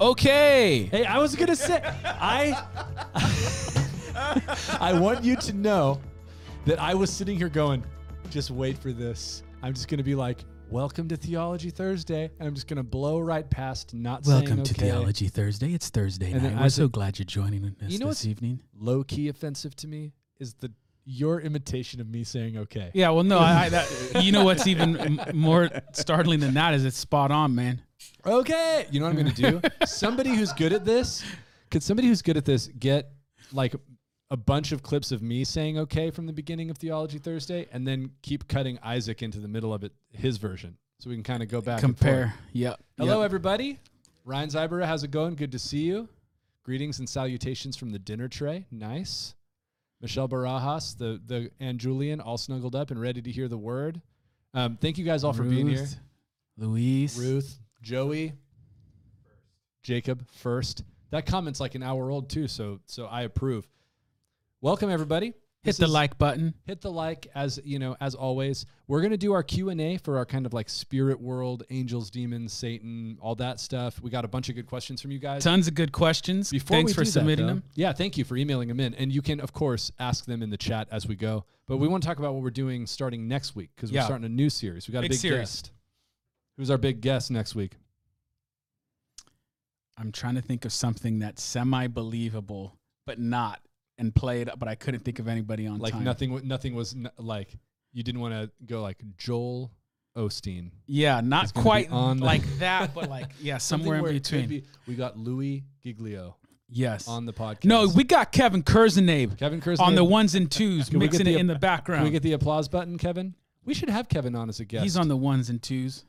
Okay. Hey, I was gonna say I I want you to know that I was sitting here going, just wait for this. I'm just gonna be like, welcome to Theology Thursday. And I'm just gonna blow right past not saying, Welcome saying to okay. Theology Thursday. It's Thursday And then night. We're so glad you're joining us You know this what's- evening. Low key offensive to me is the your imitation of me saying okay. Yeah, well, no, I, I that, you know what's even m- more startling than that is it's spot on, man. Okay. You know what I'm going to do? somebody who's good at this, could somebody who's good at this get like a bunch of clips of me saying okay from the beginning of Theology Thursday and then keep cutting Isaac into the middle of it, his version, so we can kind of go back. and. Compare. Yep. Hello, Yep. everybody. Ryan Zybera, how's it going? Good to see you. Greetings and salutations from the dinner tray. Nice. Michelle Barajas, the the and Julian, all snuggled up and ready to hear the word. Um, thank you guys all for being here. Ruth, Luis. Ruth, Joey, Jacob, first. That comment's like an hour old too, so so I approve. Welcome everybody. Hit This the is- like button. hit the like as you know as always we're going to do our q&a for our kind of like spirit world angels demons satan all that stuff we got a bunch of good questions from you guys Tons of good questions. before Thanks for do that, submitting them. yeah thank you for emailing them in and you can of course ask them in the chat as we go but we want to talk about what we're doing starting next week because we're Yeah. starting a new series we got Big a big series. guest who's our big guest next week I'm trying to think of something that's semi believable, but not, and play it, but I couldn't think of anybody on like time. nothing nothing was n- like you didn't want to go like joel osteen Yeah, not quite on the- like that, but like, yeah, somewhere in where it could between. be- we got louie giglio yes. on the podcast no, we got Kevin Kurzenabe Kevin Kurz on the ones and twos, mixing get it the- in the Can background. we get the applause button, Kevin? We should have Kevin on as a guest. He's on the ones and twos.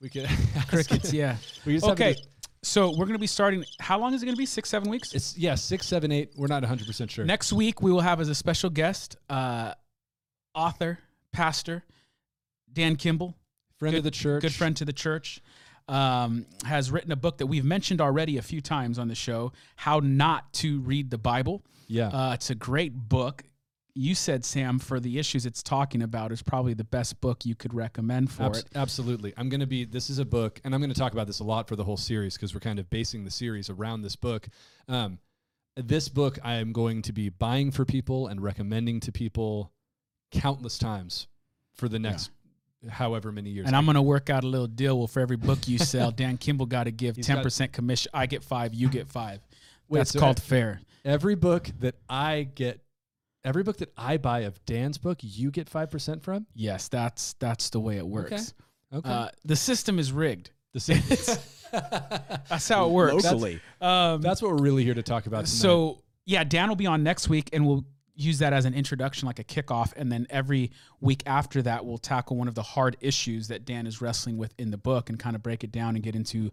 We could Crickets, yeah. We just Okay, to- so we're going to be starting. How long is it going to be? Six, seven weeks? it's yeah, six, seven, eight. We're not 100 percent sure. Next week, we will have as a special guest, uh, author, pastor, Dan Kimball, friend good- of the church, good friend to the church, um, has written a book that we've mentioned already a few times on the show, How Not to Read the Bible. Yeah, Uh, it's a great book. You said, Sam, for the issues it's talking about, is probably the best book you could recommend for Abs- it. absolutely. I'm going to be. This is a book, and I'm going to talk about this a lot for the whole series because we're kind of basing the series around this book. Um, this book I am going to be buying for people and recommending to people countless times for the next however many years. And I'm going to work out a little deal. Well, for every book you sell, Dan Kimball got to give He's 10% commission. I get five, you get five. Wait, That's so called fair. every book that I get, every book that I buy of Dan's book, you get five percent from. Yes, that's that's the way it works. Okay. Uh, the system is rigged. The same. That's how it works. Locally. Um, That's what we're really here to talk about. Tonight. so yeah, Dan will be on next week, and we'll use that as an introduction, like a kickoff, and then every week after that, we'll tackle one of the hard issues that Dan is wrestling with in the book, and kind of break it down and get into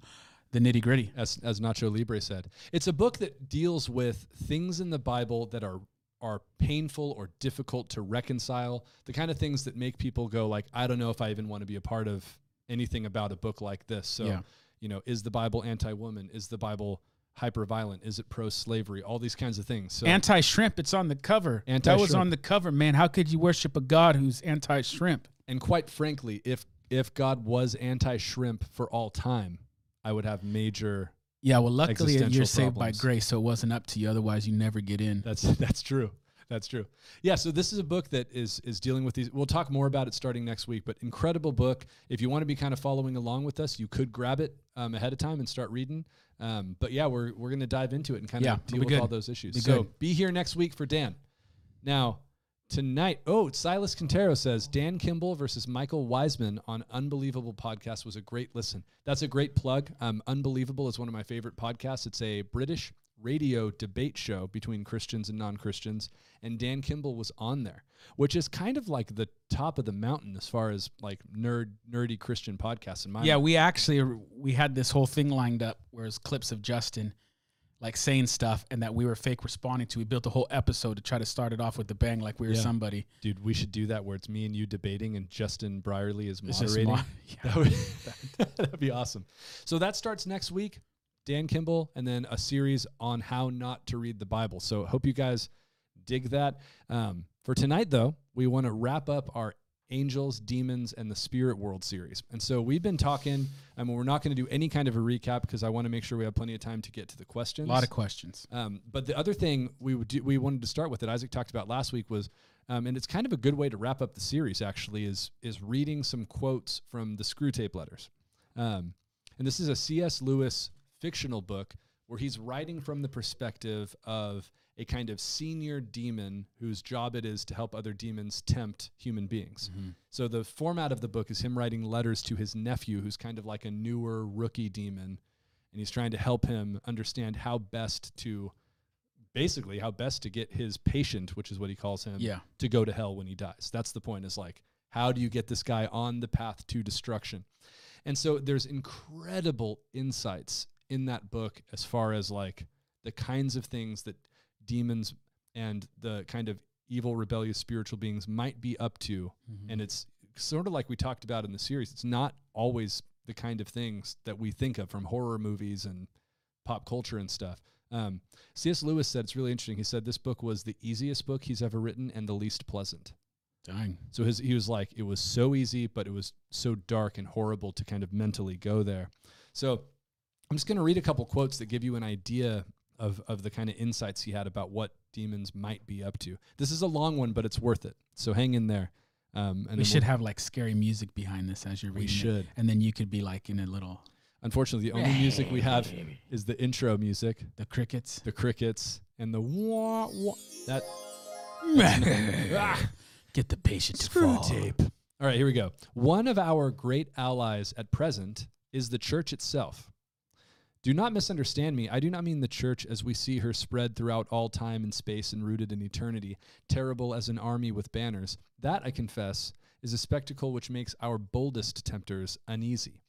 the nitty gritty. as as Nacho Libre said, it's a book that deals with things in the Bible that are are painful or difficult to reconcile. The kind of things that make people go like, I don't know if I even want to be a part of anything about a book like this. So, Yeah. you know, is the Bible anti-woman? Is the Bible hyper-violent? Is it pro-slavery? All these kinds of things. So Anti shrimp, it's on the cover. that was Anti-shrimp. on the cover, man. How could you worship a God who's anti shrimp? and quite frankly, if if God was anti-shrimp for all time, I would have major Yeah, well, luckily you're saved by grace, so it wasn't up to you. Otherwise, you never get in. That's that's true. That's true. Yeah. So this is a book that is is dealing with these. We'll talk more about it starting next week. But incredible book. If you want to be kind of following along with us, you could grab it um, ahead of time and start reading. Um, but yeah, we're we're going to dive into it and kind Yeah, of deal with good. all those issues. Be so good. be here next week for Dan. Now tonight, oh, Silas Quintero says Dan Kimball versus Michael Wiseman on Unbelievable podcast was a great listen. That's a great plug. Um, Unbelievable is one of my favorite podcasts. It's a British radio debate show between Christians and non-Christians, and Dan Kimball was on there, which is kind of like the top of the mountain as far as like nerd nerdy Christian podcasts in my Yeah, mind. we actually we had this whole thing lined up where it's clips of Justin like saying stuff and that we were fake responding to. We built a whole episode to try to start it off with the bang like we were Yeah. somebody. Dude, we should do that where it's me and you debating and Justin Brierley is moderating. mo- That would that'd be awesome. So that starts next week. Dan Kimball, and then a series on how not to read the Bible. So hope you guys dig that. Um, for tonight, though, we want to wrap up our Angels, Demons, and the Spirit World series. And so we've been talking, and we're not going to do any kind of a recap because I want to make sure we have plenty of time to get to the questions. A lot of questions. Um, but the other thing we would do, we wanted to start with that Isaac talked about last week was, um, and it's kind of a good way to wrap up the series actually is is reading some quotes from the Screwtape Letters, um, and this is a C.S. Lewis fictional book where he's writing from the perspective of a kind of senior demon whose job it is to help other demons tempt human beings. Mm-hmm. So the format of the book is him writing letters to his nephew, who's kind of like a newer rookie demon, and he's trying to help him understand how best to basically how best to get his patient, which is what he calls him, Yeah. to go to hell when he dies. That's the point is like how do you get this guy on the path to destruction? And so there's incredible insights in that book as far as like the kinds of things that demons and the kind of evil rebellious spiritual beings might be up to. Mm-hmm. and it's sort of like we talked about in the series it's not always the kind of things that we think of from horror movies and pop culture and stuff. Um, cs lewis said it's really interesting he said this book was the easiest book he's ever written and the least pleasant. Dang. so his he was like it was so easy but it was so dark and horrible to kind of mentally go there. So i'm just going to read a couple quotes that give you an idea of of the kind of insights he had about what demons might be up to this is a long one but it's worth it so hang in there um, and we should we'll- have like scary music behind this as you're we reading. it. should And then you could be like in a little Unfortunately, the only music we have is the intro music, the crickets. the crickets, and the wah wah. That Get the patient to screw fall. tape. All right, here we go. One of our great allies at present is the church itself. Do not misunderstand me. I do not mean the church as we see her spread throughout all time and space and rooted in eternity, terrible as an army with banners. That, I confess, is a spectacle which makes our boldest tempters uneasy.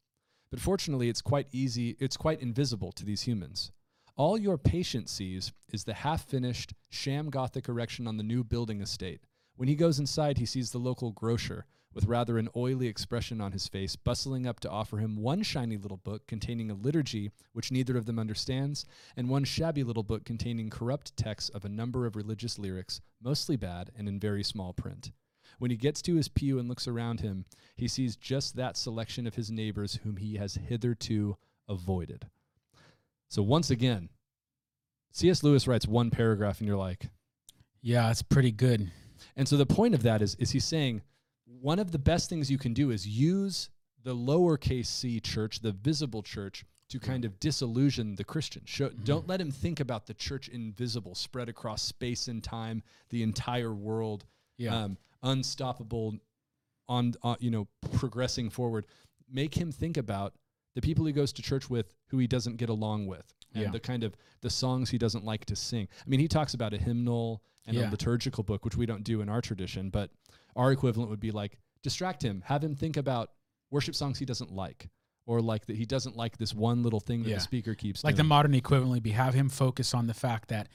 But fortunately, it's quite easy, it's quite invisible to these humans. All your patient sees is the half finished, sham Gothic erection on the new building estate. When he goes inside, he sees the local grocer, with rather an oily expression on his face, bustling up to offer him one shiny little book containing a liturgy which neither of them understands, and one shabby little book containing corrupt texts of a number of religious lyrics, mostly bad and in very small print. When he gets to his pew and looks around him, he sees just that selection of his neighbors whom he has hitherto avoided. So once again, C.S. Lewis writes one paragraph, and you're like, Yeah, it's pretty good. and so the point of that is, is he's saying one of the best things you can do is use the lowercase c church, the visible church, to kind of disillusion the Christian. Show, Don't let him think about the church invisible, spread across space and time, the entire world, Yeah. um, unstoppable, on, on you know progressing forward. Make him think about the people he goes to church with who he doesn't get along with, and Yeah. the kind of the songs he doesn't like to sing. I mean, he talks about a hymnal and a liturgical book, which we don't do in our tradition, but our equivalent would be like distract him, have him think about worship songs he doesn't like, or like that he doesn't like this one little thing that Yeah. the speaker keeps like the modern equivalent would be have him focus on the fact that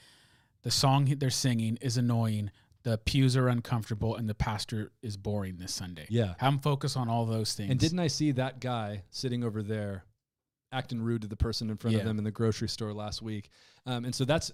the song they're singing is annoying, the pews are uncomfortable, and the pastor is boring this Sunday. yeah. Have him focus on all those things. And didn't I see that guy sitting over there acting rude to the person in front Yeah. of them in the grocery store last week? Um, and so that's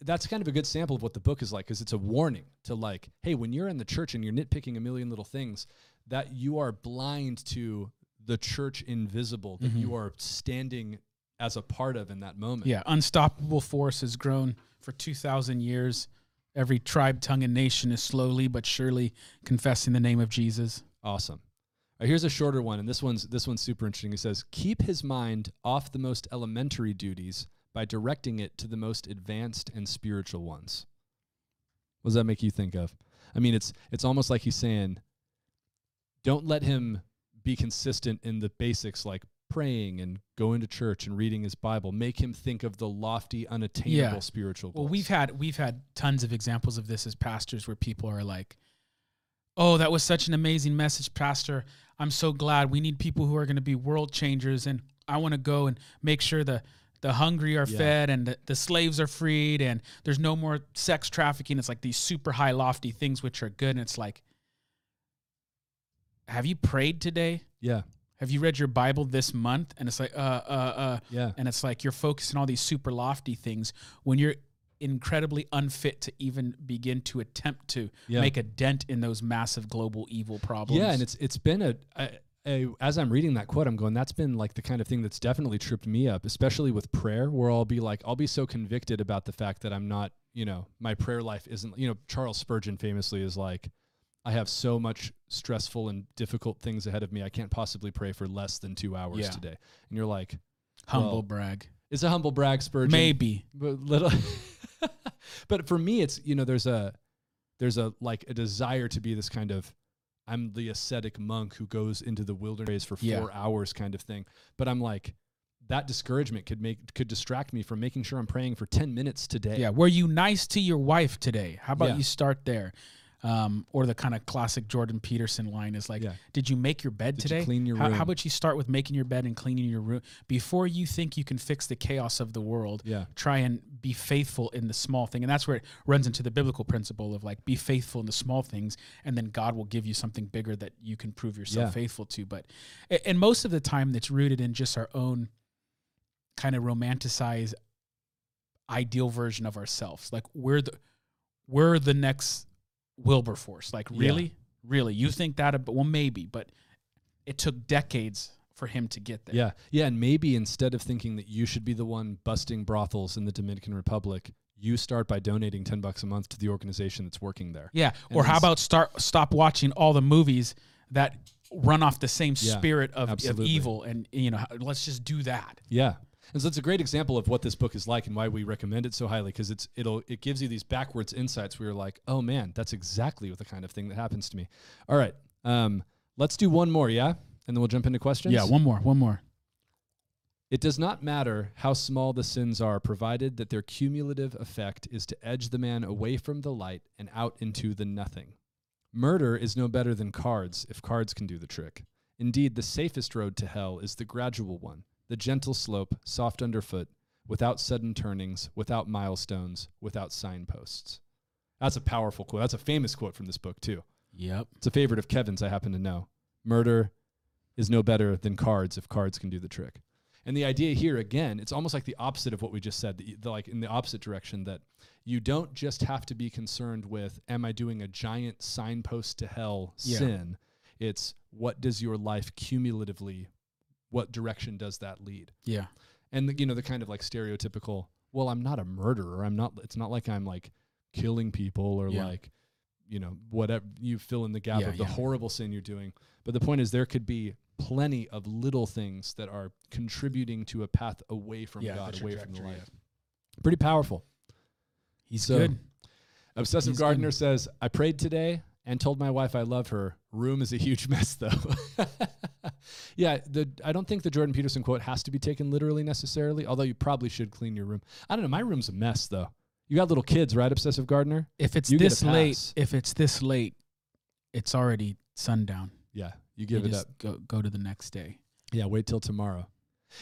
that's kind of a good sample of what the book is like because it's a warning to like, hey, when you're in the church and you're nitpicking a million little things, that you are blind to the church invisible that Mhm. you are standing as a part of in that moment. Yeah, unstoppable force has grown for 2,000 years. Every tribe, tongue, and nation is slowly but surely confessing the name of Jesus. Awesome. Right, here's a shorter one, and this one's this one's super interesting. He says, "Keep his mind off the most elementary duties by directing it to the most advanced and spiritual ones." What does that make you think of? I mean, it's it's almost like he's saying, "Don't let him be consistent in the basics like praying and going to church and reading his Bible. Make him think of the lofty, unattainable Yeah. spiritual Well, we've had we've had tons of examples of this as pastors where people are like, "Oh, that was such an amazing message, pastor. I'm so glad. We need people who are going to be world changers and I want to go and make sure the the hungry are Yeah. fed and the, the slaves are freed and there's no more sex trafficking. It's like these super high lofty things which are good and it's like have you prayed today? yeah, Have you read your Bible this month? And it's like, uh, uh, uh, yeah, and it's like you're focusing on all these super lofty things when you're incredibly unfit to even begin to attempt to Yeah. make a dent in those massive global evil problems. Yeah, and it's it's been a, a, a as I'm reading that quote, I'm going, that's been like the kind of thing that's definitely tripped me up, especially with prayer, where I'll be like, I'll be so convicted about the fact that I'm not, you know, my prayer life isn't, you know, Charles Spurgeon famously is like, I have so much stressful and difficult things ahead of me, I can't possibly pray for less than two hours Yeah. today. And you're like, humble well, brag. it's a humble brag, Spurgeon. Maybe. but little but for me it's you know there's a there's a like a desire to be this kind of i'm the ascetic monk who goes into the wilderness for four Yeah. hours kind of thing but i'm like that discouragement could make could distract me from making sure i'm praying for 10 minutes today Yeah. Were you nice to your wife today? How about Yeah. you start there? Um, or the kind of classic Jordan Peterson line is like, Yeah. "Did you make your bed Did you today? clean your how, room?" how about you start with making your bed and cleaning your room before you think you can fix the chaos of the world? yeah Try and be faithful in the small thing, and that's where it runs into the biblical principle of like be faithful in the small things, and then God will give you something bigger that you can prove yourself Yeah. faithful to. But and most of the time, that's rooted in just our own kind of romanticized ideal version of ourselves. Like we're the we're the next Wilberforce. Like Yeah. really, really, you think that? Well, maybe, but it took decades for him to get there. yeah yeah and maybe instead of thinking that you should be the one busting brothels in the dominican republic you start by donating 10 bucks a month to the organization that's working there Yeah. And Or how about start stop watching all the movies that run off the same Yeah, spirit of, of evil and you know let's just do that. Yeah. And so it's a great example of what this book is like and why we recommend it so highly because it's it'll it gives you these backwards insights where you're like, oh man, that's exactly what the kind of thing that happens to me. All right. Um, let's do one more, yeah? And then we'll jump into questions. Yeah, one more, one more. It does not matter how small the sins are, provided that their cumulative effect is to edge the man away from the light and out into the nothing. Murder is no better than cards, if cards can do the trick. Indeed, the safest road to hell is the gradual one, the gentle slope, soft underfoot, without sudden turnings, without milestones, without signposts. That's a powerful quote. That's a famous quote from this book, too. Yep. It's a favorite of Kevin's, I happen to know. Murder is no better than cards if cards can do the trick. And the idea here, again, it's almost like the opposite of what we just said, the, the, like in the opposite direction, that you don't just have to be concerned with, am I doing a giant signpost to hell Yeah. sin? It's what does your life cumulatively, what direction does that lead? Yeah. and the, you know the kind of like stereotypical well i'm not a murderer i'm not it's not like i'm like killing people or Yeah. like you know whatever you fill in the gap Yeah, of the yeah. horrible sin you're doing but the point is there could be plenty of little things that are contributing to a path away from god away from the light pretty powerful He's So- good. obsessive He's gardener good. says i prayed today and told my wife i love her room is a huge mess though yeah the i don't think the jordan peterson quote has to be taken literally necessarily although you probably should clean your room i don't know my room's a mess though you got little kids right obsessive gardener If it's You this late, if it's this late, it's already sundown. yeah you You give it just up Go go to the next day. yeah wait till tomorrow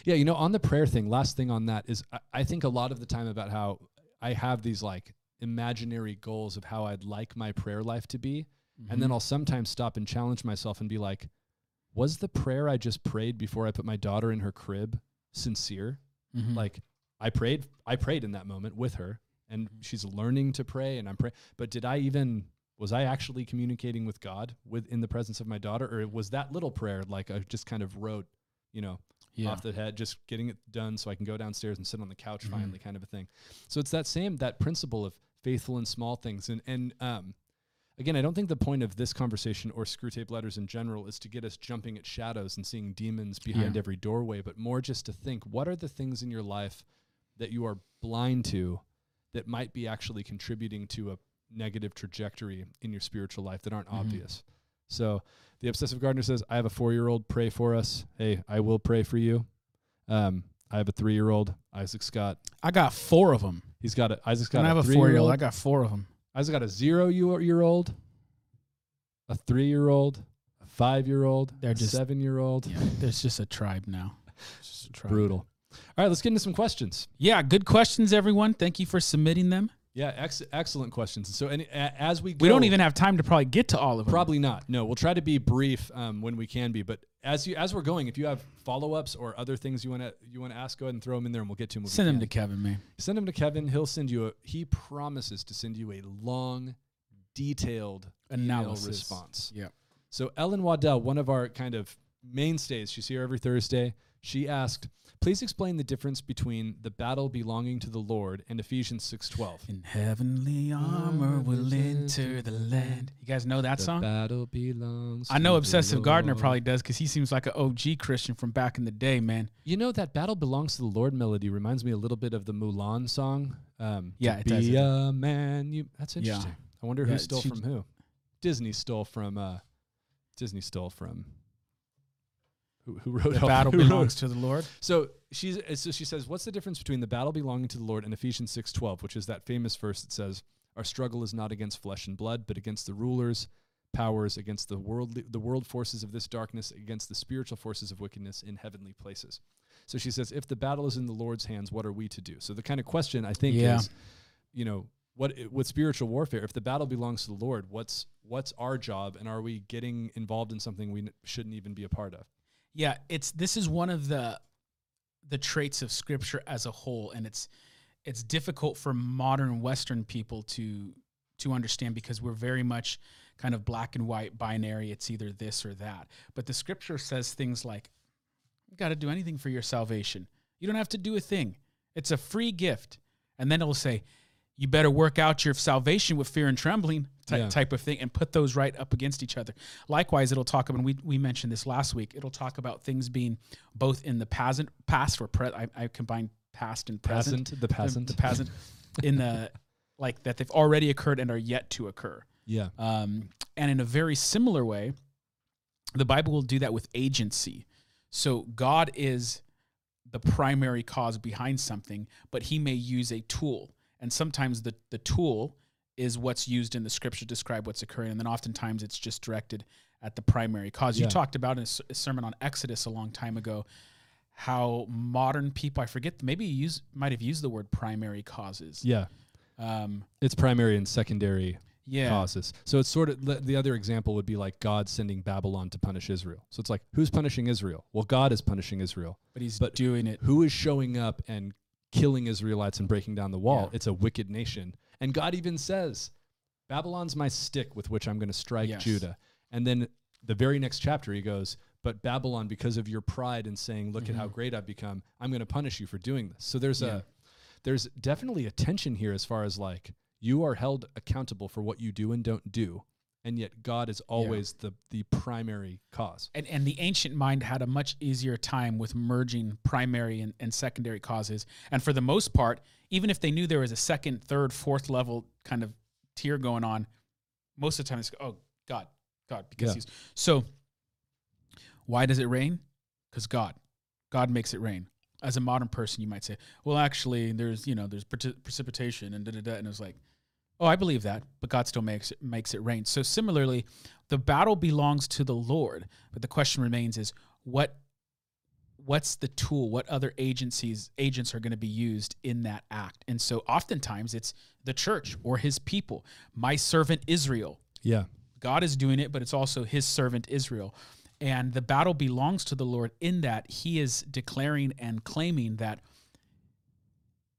yeah you know on the prayer thing last thing on that is I, I think a lot of the time about how i have these like imaginary goals of how i'd like my prayer life to be And then Mhm. I'll sometimes stop and challenge myself and be like, was the prayer I just prayed before I put my daughter in her crib sincere? Mhm. Like I prayed I prayed in that moment with her and she's learning to pray and I'm praying but did I even was I actually communicating with God with in the presence of my daughter or was that little prayer like I just kind of wrote, you know, yeah. off the head, just getting it done so I can go downstairs and sit on the couch Mhm. finally, kind of a thing. So it's that same that principle of faithful in small things, and and um, again, I don't think the point of this conversation or Screwtape letters in general is to get us jumping at shadows and seeing demons behind Yeah. every doorway, but more just to think what are the things in your life that you are blind to that might be actually contributing to a negative trajectory in your spiritual life that aren't Mhm. obvious. So the obsessive gardener says, I have a four year old, pray for us. Hey, I will pray for you. Um, I have a three year old, Isaac Scott. I got four of them. He's got a Isaac's got And I have a four year old. I got four of them. Isaac got a zero year old, a three year old, a five year old, They're a just- seven year old. Yeah, there's just a tribe now. It's just a tribe. Brutal. All right, let's get into some questions. Yeah, good questions, everyone. Thank you for submitting them. Yeah, ex- excellent questions. So, any, a, as we go, We don't even have time to probably get to all of them. Probably not. No, we'll try to be brief um, when we can be. But as you as we're going, if you have follow ups or other things you want to you want to ask, go ahead and throw them in there, and we'll get to them. Send them to Kevin, man. Send them to Kevin. He'll send you a. He promises to send you a long, detailed Analysis. response. Yeah. So Ellen Waddell, one of our kind of mainstays, she's here every Thursday. She asked, "Please explain the difference between the battle belonging to the Lord and Ephesians six twelve. In heavenly armor will enter the land. You guys know that The song? battle belongs. I know to Obsessive the Gardener Lord. probably does because he seems like an OG Christian from back in the day, man. You know that "Battle Belongs to the Lord" melody reminds me a little bit of the Mulan song. Um, Yeah, to it does. be a man. You that's interesting. Yeah. I wonder Yeah, who stole from who. Disney stole from. Uh, Disney stole from. Who, who wrote The all- battle belongs to the Lord. So she's so she says, "What's the difference between the battle belonging to the Lord and Ephesians six twelve, which is that famous verse that says, "Our struggle is not against flesh and blood, but against the rulers, powers, against the world the world forces of this darkness, against the spiritual forces of wickedness in heavenly places." So she says, "If the battle is in the Lord's hands, what are we to do?" So the kind of question I think Yeah. is, you know, what with spiritual warfare, if the battle belongs to the Lord, what's what's our job, and are we getting involved in something we n- shouldn't even be a part of? Yeah, it's this is one of the the traits of scripture as a whole and it's it's difficult for modern western people to to understand because we're very much kind of black and white binary it's either this or that. But the scripture says things like you got to do anything for your salvation. You don't have to do a thing. It's a free gift. And then it'll say you better work out your salvation with fear and trembling type, Yeah. type of thing and put those right up against each other. Likewise, it'll talk about, and we, we mentioned this last week, it'll talk about things being both in the past, past or pre, I, I combine past and present. The peasant, The, the present. in the, like that they've already occurred and are yet to occur. yeah, Um, and in a very similar way, the Bible will do that with agency. So God is the primary cause behind something, but he may use a tool. And sometimes the, the tool is what's used in the scripture to describe what's occurring. And then oftentimes it's just directed at the primary cause. You talked about in a, sermon on Exodus a long time ago how modern people, I forget, maybe you use, might have used the word primary causes. yeah. Um, It's primary and secondary yeah. causes. So it's sort of the, the other example would be like God sending Babylon to punish Israel. So it's like who's punishing Israel? Well, God is punishing Israel. But he's But doing it. Who is showing up and killing Israelites and breaking down the wall? Yeah. It's a wicked nation. And God even says, Babylon's my stick with which I'm going to strike Yes. Judah. And then the very next chapter he goes, but Babylon, because of your pride and saying, "Look at how Mhm. great I've become," I'm going to punish you for doing this. So there's Yeah. a there's definitely a tension here as far as like you are held accountable for what you do and don't do, and yet God is always the the primary cause. and, and the ancient mind had a much easier time with merging primary and, and secondary causes. And for the most part, even if they knew there was a second, third, fourth level kind of tier going on, most of the time it's oh God, God, because Yeah. he's so. Why does it rain? Because God, God makes it rain. As a modern person, you might say, well, actually, there's you know there's preci- precipitation and da da da, and it's like, oh, I believe that, but God still makes it makes it rain. So similarly, the battle belongs to the Lord, but the question remains is what what's the tool what other agencies agents are going to be used in that act? And so oftentimes it's the church or his people. My servant israel. Yeah. god is doing it but it's also his servant israel. And the battle belongs to the lord in that he is declaring and claiming that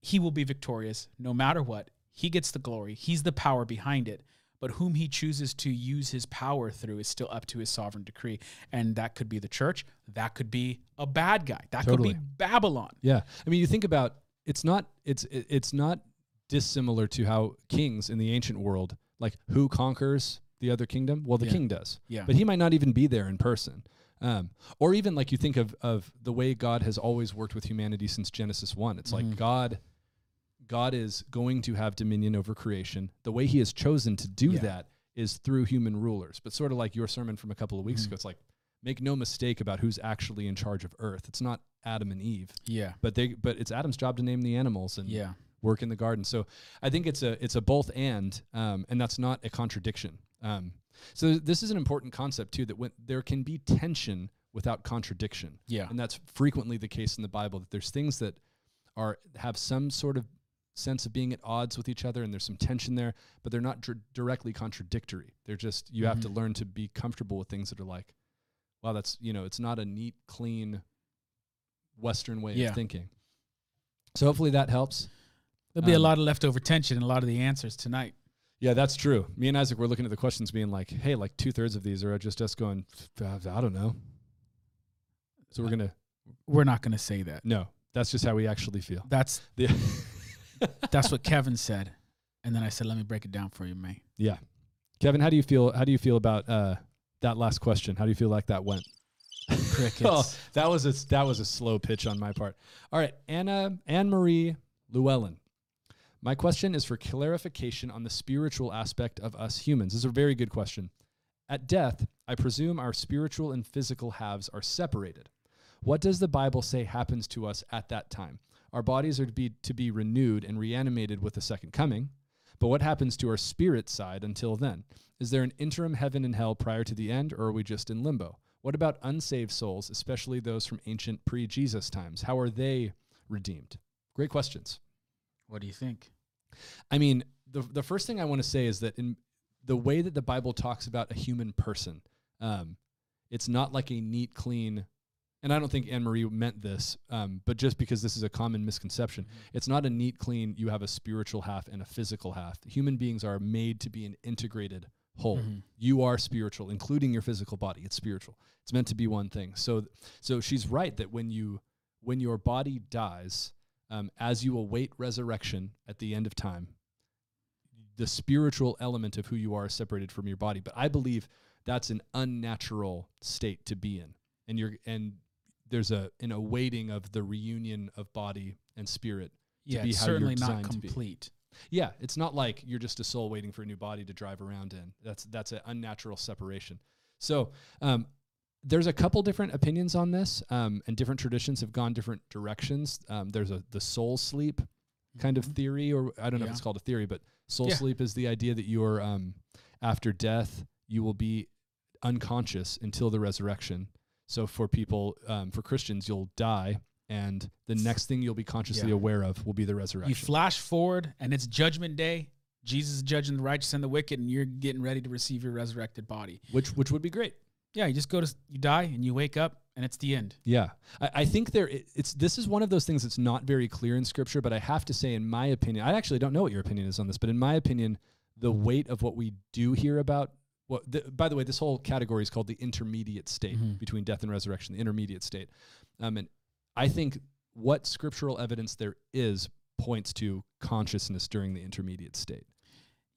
he will be victorious no matter what he gets the glory he's the power behind it but whom he chooses to use his power through is still up to his sovereign decree and that could be the church that could be a bad guy that could be babylon Yeah, I mean, you think about it's not it's it's not dissimilar to how kings in the ancient world, like who conquers the other kingdom? Well, the Yeah. king does, yeah but he might not even be there in person. Um, or even like you think of of the way God has always worked with humanity since Genesis one. It's Mhm. like God, God is going to have dominion over creation. The way He has chosen to do Yeah. that is through human rulers. But sort of like your sermon from a couple of weeks Mhm. ago, it's like make no mistake about who's actually in charge of Earth. It's not Adam and Eve yeah but they but it's Adam's job to name the animals and yeah work in the garden. So I think it's a it's a both and um, and that's not a contradiction. Um, so this is an important concept too that when there can be tension without contradiction, yeah and that's frequently the case in the Bible. That there's things that are have some sort of sense of being at odds with each other and there's some tension there but they're not dr- directly contradictory they're just you have to Mhm. learn to be comfortable with things that are like wow, that's you know, it's not a neat, clean Western way Yeah. of thinking. So hopefully that helps. There'll be a Um, lot of leftover tension and a lot of the answers tonight. Yeah, that's true. Me and Isaac were looking at the questions, being like, "Hey, like two thirds of these are just us going, I don't know." So we're gonna We're not going to say that. no. That's just how we actually feel. That's The- that's what Kevin said, and then I said, "Let me break it down for you, May." yeah, Kevin, how do you feel? How do you feel about uh, that last question? How do you feel like that went? Crickets. Oh, that was a that was a slow pitch on my part. All right, Anna Anne Marie Llewellyn. My question is for clarification on the spiritual aspect of us humans. This is a very good question. At death, I presume our spiritual and physical halves are separated. What does the Bible say happens to us at that time? Our bodies are to be to be renewed and reanimated with the second coming. But what happens to our spirit side until then? Is there an interim heaven and hell prior to the end, or are we just in limbo? What about unsaved souls, especially those from ancient pre Jesus times? How are they redeemed? Great questions. What do you think? I mean, the, the first thing I want to say is that in the way that the Bible talks about a human person, um, it's not like a neat, clean, and I don't think Anne Marie meant this, um, but just because this is a common misconception, it's not a neat, clean, you have a spiritual half and a physical half. Human beings are made to be an integrated whole. Mhm. You are spiritual, including your physical body. It's spiritual. It's meant to be one thing. So, so she's right that when you, when your body dies, um, as you await resurrection at the end of time, the spiritual element of who you are is separated from your body. But I believe that's an unnatural state to be in, and you're and there's a an awaiting of the reunion of body and spirit. To Yeah, be it's how you're certainly not to be. complete. Yeah, it's not like you're just a soul waiting for a new body to drive around in. That's that's an unnatural separation. So um, there's a couple different opinions on this, um, and different traditions have gone different directions. Um, there's a the soul sleep kind of Mhm. theory, or I don't know if it's called a theory, but soul Yeah. sleep is the idea that you're um, after death you will be unconscious until the resurrection. So for people, um, for Christians, you'll die, and the next thing you'll be consciously Yeah. aware of will be the resurrection. You flash forward, and it's Judgment Day. Jesus is judging the righteous and the wicked, and you're getting ready to receive your resurrected body. which which would be great. Yeah, you just go to you die and you wake up, and it's the end. Yeah, I, I think there it- it's this is one of those things that's not very clear in Scripture, but I have to say, in my opinion, I actually don't know what your opinion is on this, but in my opinion, the weight of what we do hear about The, by the way, this whole category is called the intermediate state Mhm. between death and resurrection, the intermediate state, um, and I think what scriptural evidence there is points to consciousness during the intermediate state.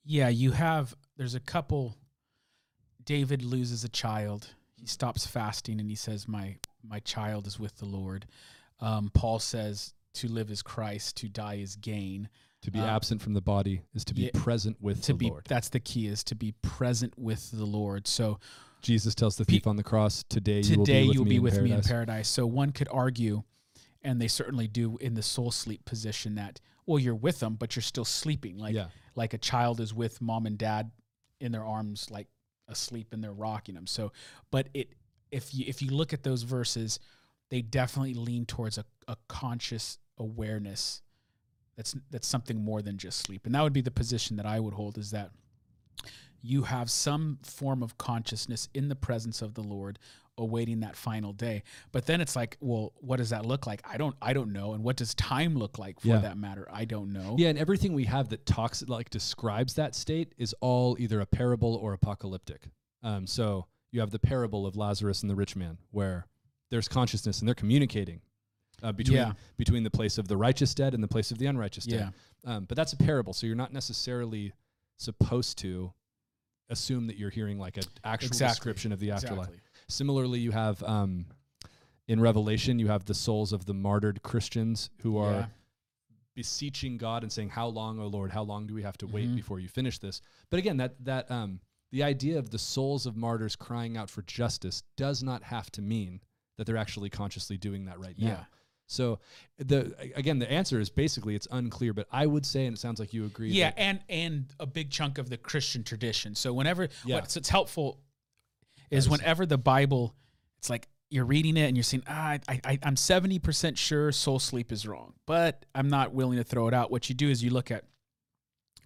Yeah, you have. There's a couple. David loses a child. He stops fasting and he says, "My my child is with the Lord." Um, Paul says, "To live is Christ, to die is gain." To be Um, absent from the body is to be yeah, present with To the be Lord. that's the key is to be present with the Lord. So Jesus tells the Pe- thief on the cross, "Today you will today be with, me, be in with me in paradise." paradise. So one could argue, and they certainly do in the soul sleep position that well you're with them, but you're still sleeping. Like yeah, like a child is with mom and dad in their arms, like asleep and they're rocking them. So, but it if you if you look at those verses, they definitely lean towards a, a conscious awareness. That's that's something more than just sleep, and that would be the position that I would hold. Is that you have some form of consciousness in the presence of the Lord awaiting that final day but then it's like well what does that look like i don't i don't know and what does time look like for Yeah. that matter i don't know Yeah, and everything we have that talks like describes that state is all either a parable or apocalyptic. Um, so you have the parable of Lazarus and the rich man, where there's consciousness and they're communicating uh, between Yeah. between the place of the righteous dead and the place of the unrighteous yeah dead. Um, but that's a parable, so you're not necessarily supposed to assume that you're hearing like an actual Exactly. description of the afterlife. exactly Similarly, you have um, in Revelation, you have the souls of the martyred Christians who are Yeah. beseeching God and saying, "How long, O Lord? How long do we have to wait Mhm. before you finish this?" But again, that that um, the idea of the souls of martyrs crying out for justice does not have to mean that they're actually consciously doing that right Yeah. now. So the again, the answer is basically it's unclear, but I would say, and it sounds like you agree. Yeah, and and a big chunk of the Christian tradition. So whenever Yeah. what's it's helpful is is- whenever the Bible, it's like you're reading it and you're saying, ah, I, I I'm seventy percent sure soul sleep is wrong, but I'm not willing to throw it out. What you do is you look at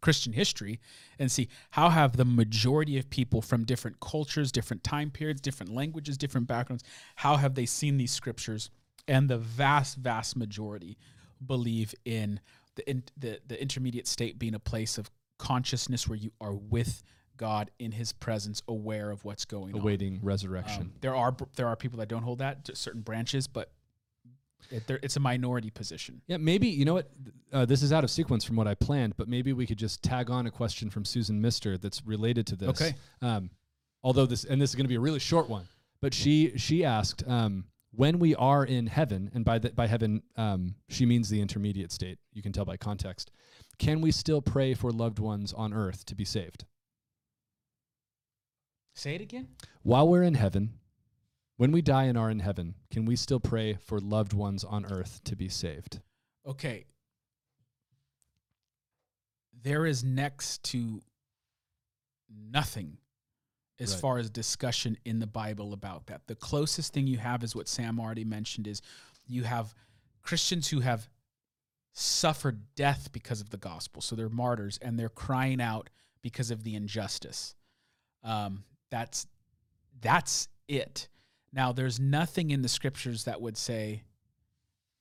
Christian history and see how have the majority of people from different cultures, different time periods, different languages, different backgrounds, how have they seen these scriptures? And the vast, vast majority believe in the in, the, the intermediate state being a place of consciousness where you are with God in His presence, aware of what's going on. Awaiting resurrection. Um, there are there are people that don't hold that to certain branches, but it, there, it's a minority position. Yeah, maybe you know what. Uh, this is out of sequence from what I planned, but maybe we could just tag on a question from Susan Mister that's related to this. Okay. Um, although this and this is going to be a really short one, but she she asked um, when we are in heaven, and by the, by heaven um, she means the intermediate state. You can tell by context. Can we still pray for loved ones on earth to be saved? Say it again. While we're in heaven, when we die and are in heaven, can we still pray for loved ones on earth to be saved? Okay. There is next to nothing as Right. far as discussion in the Bible about that. The closest thing you have is what Sam already mentioned is you have Christians who have suffered death because of the gospel. So they're martyrs and they're crying out because of the injustice. Um, that's that's it. Now there's nothing in the scriptures that would say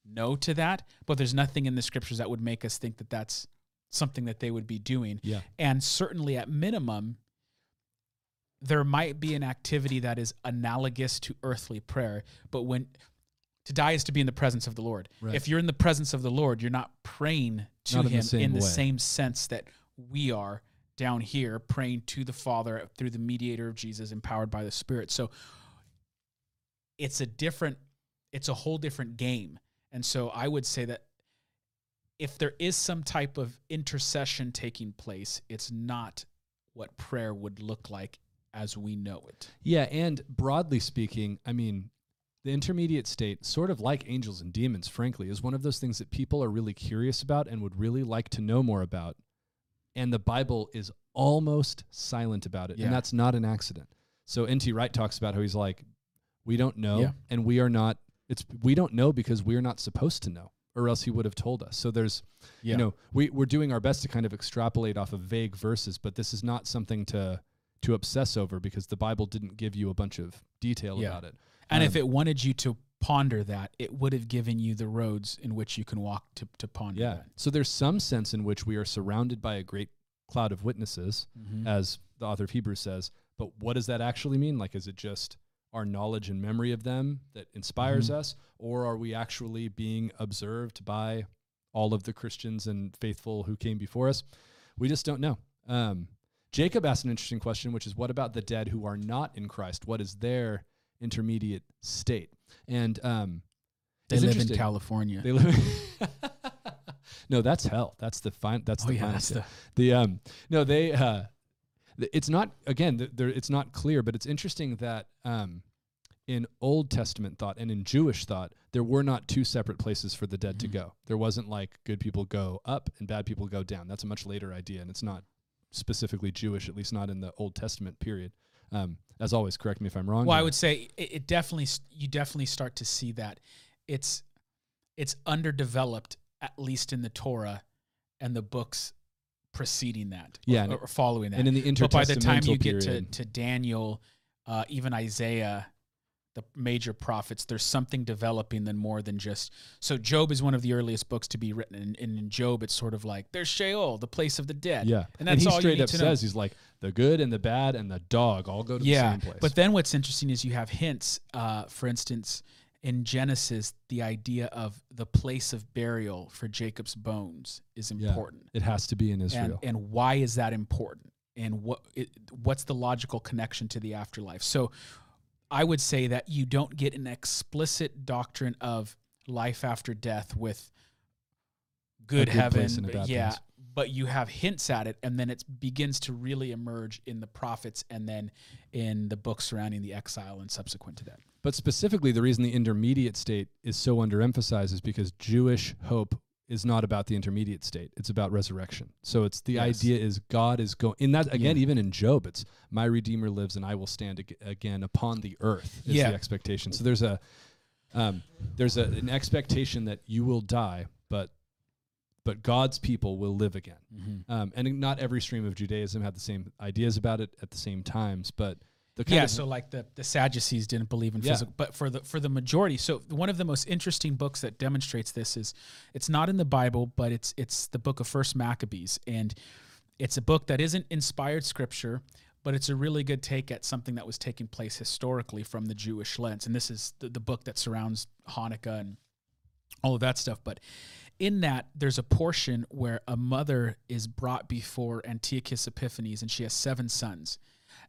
no to that, but there's nothing in the scriptures that would make us think that that's something that they would be doing. Yeah. And certainly at minimum, there might be an activity that is analogous to earthly prayer, but when to die is to be in the presence of the Lord. Right. If you're in the presence of the Lord, you're not praying to Not in the him same in the same sense that we are down here praying to the Father through the mediator of Jesus empowered by the Spirit. So it's a different it's a whole different game. And so I would say that if there is some type of intercession taking place, it's not what prayer would look like as we know it. Yeah, and broadly speaking, I mean, the intermediate state, sort of like angels and demons, frankly, is one of those things that people are really curious about and would really like to know more about. And the Bible is almost silent about it. Yeah. And that's not an accident. So N.T. Wright talks about how he's like, we don't know, Yeah. and we are not, it's, we don't know because we're not supposed to know, or else he would have told us. So there's, Yeah. you know, we, we're doing our best to kind of extrapolate off of vague verses, but this is not something to, to obsess over because the Bible didn't give you a bunch of detail Yeah. about it. And Um, if it wanted you to ponder that, it would have given you the roads in which you can walk to, to ponder Yeah. that. So there's some sense in which we are surrounded by a great cloud of witnesses, Mhm. as the author of Hebrews says. But what does that actually mean? Like, is it just our knowledge and memory of them that inspires Mhm. us, or are we actually being observed by all of the Christians and faithful who came before us? We just don't know. Um, Jacob asked an interesting question, which is, what about the dead who are not in Christ? What is their intermediate state? And um, They live in. California. They live. no, that's hell. That's the fine. That's oh the yeah, final that's state. the the um. No, they. Uh, it's not again. There, it's not clear, but it's interesting that um, in Old Testament thought and in Jewish thought, there were not two separate places for the dead to Mhm. go. There wasn't like good people go up and bad people go down. That's a much later idea, and it's not specifically Jewish, at least not in the Old Testament period. Um, as always, correct me if I'm wrong. Well, I would say it, it definitely you definitely start to see that it's it's underdeveloped at least in the Torah and the books preceding that, Yeah, and or, following that. and in the intertestamental but by the time you intertestamental get to, to Daniel, uh, even Isaiah, the major prophets, there's something developing than more than just. So Job is one of the earliest books to be written, and, and in Job, it's sort of like there's Sheol, the place of the dead. Yeah, and that's he all you straight up says he's like the good and the bad and the dog all go to yeah, the same place. but then what's interesting is you have hints. Uh, for instance, in Genesis, the idea of the place of burial for Jacob's bones is Yeah. important. it has to be in and, Israel. and why is that important and what it, what's the logical connection to the afterlife so i would say that you don't get an explicit doctrine of life after death with good, good heaven place and a but bad yeah place. but you have hints at it and then it begins to really emerge in the prophets and then in the books surrounding the exile and subsequent to that But specifically, the reason the intermediate state is so underemphasized is because Jewish hope is not about the intermediate state; it's about resurrection. So it's the Yes. idea is God is going in that again. Yeah. Even in Job, it's my Redeemer lives, and I will stand ag- again upon the earth. Is Yeah. the expectation. So there's a um, there's a, an expectation that you will die, but but God's people will live again. Mm-hmm. Um, and not every stream of Judaism had the same ideas about it at the same times, but yeah, so like the, the Sadducees didn't believe in Yeah. physical, but for the for the majority, so one of the most interesting books that demonstrates this is it's not in the Bible, but it's it's the book of First Maccabees, and it's a book that isn't inspired scripture, but it's a really good take at something that was taking place historically from the Jewish lens, and this is the, the book that surrounds Hanukkah and all of that stuff, but. In that, there's a portion where a mother is brought before Antiochus Epiphanes, and she has seven sons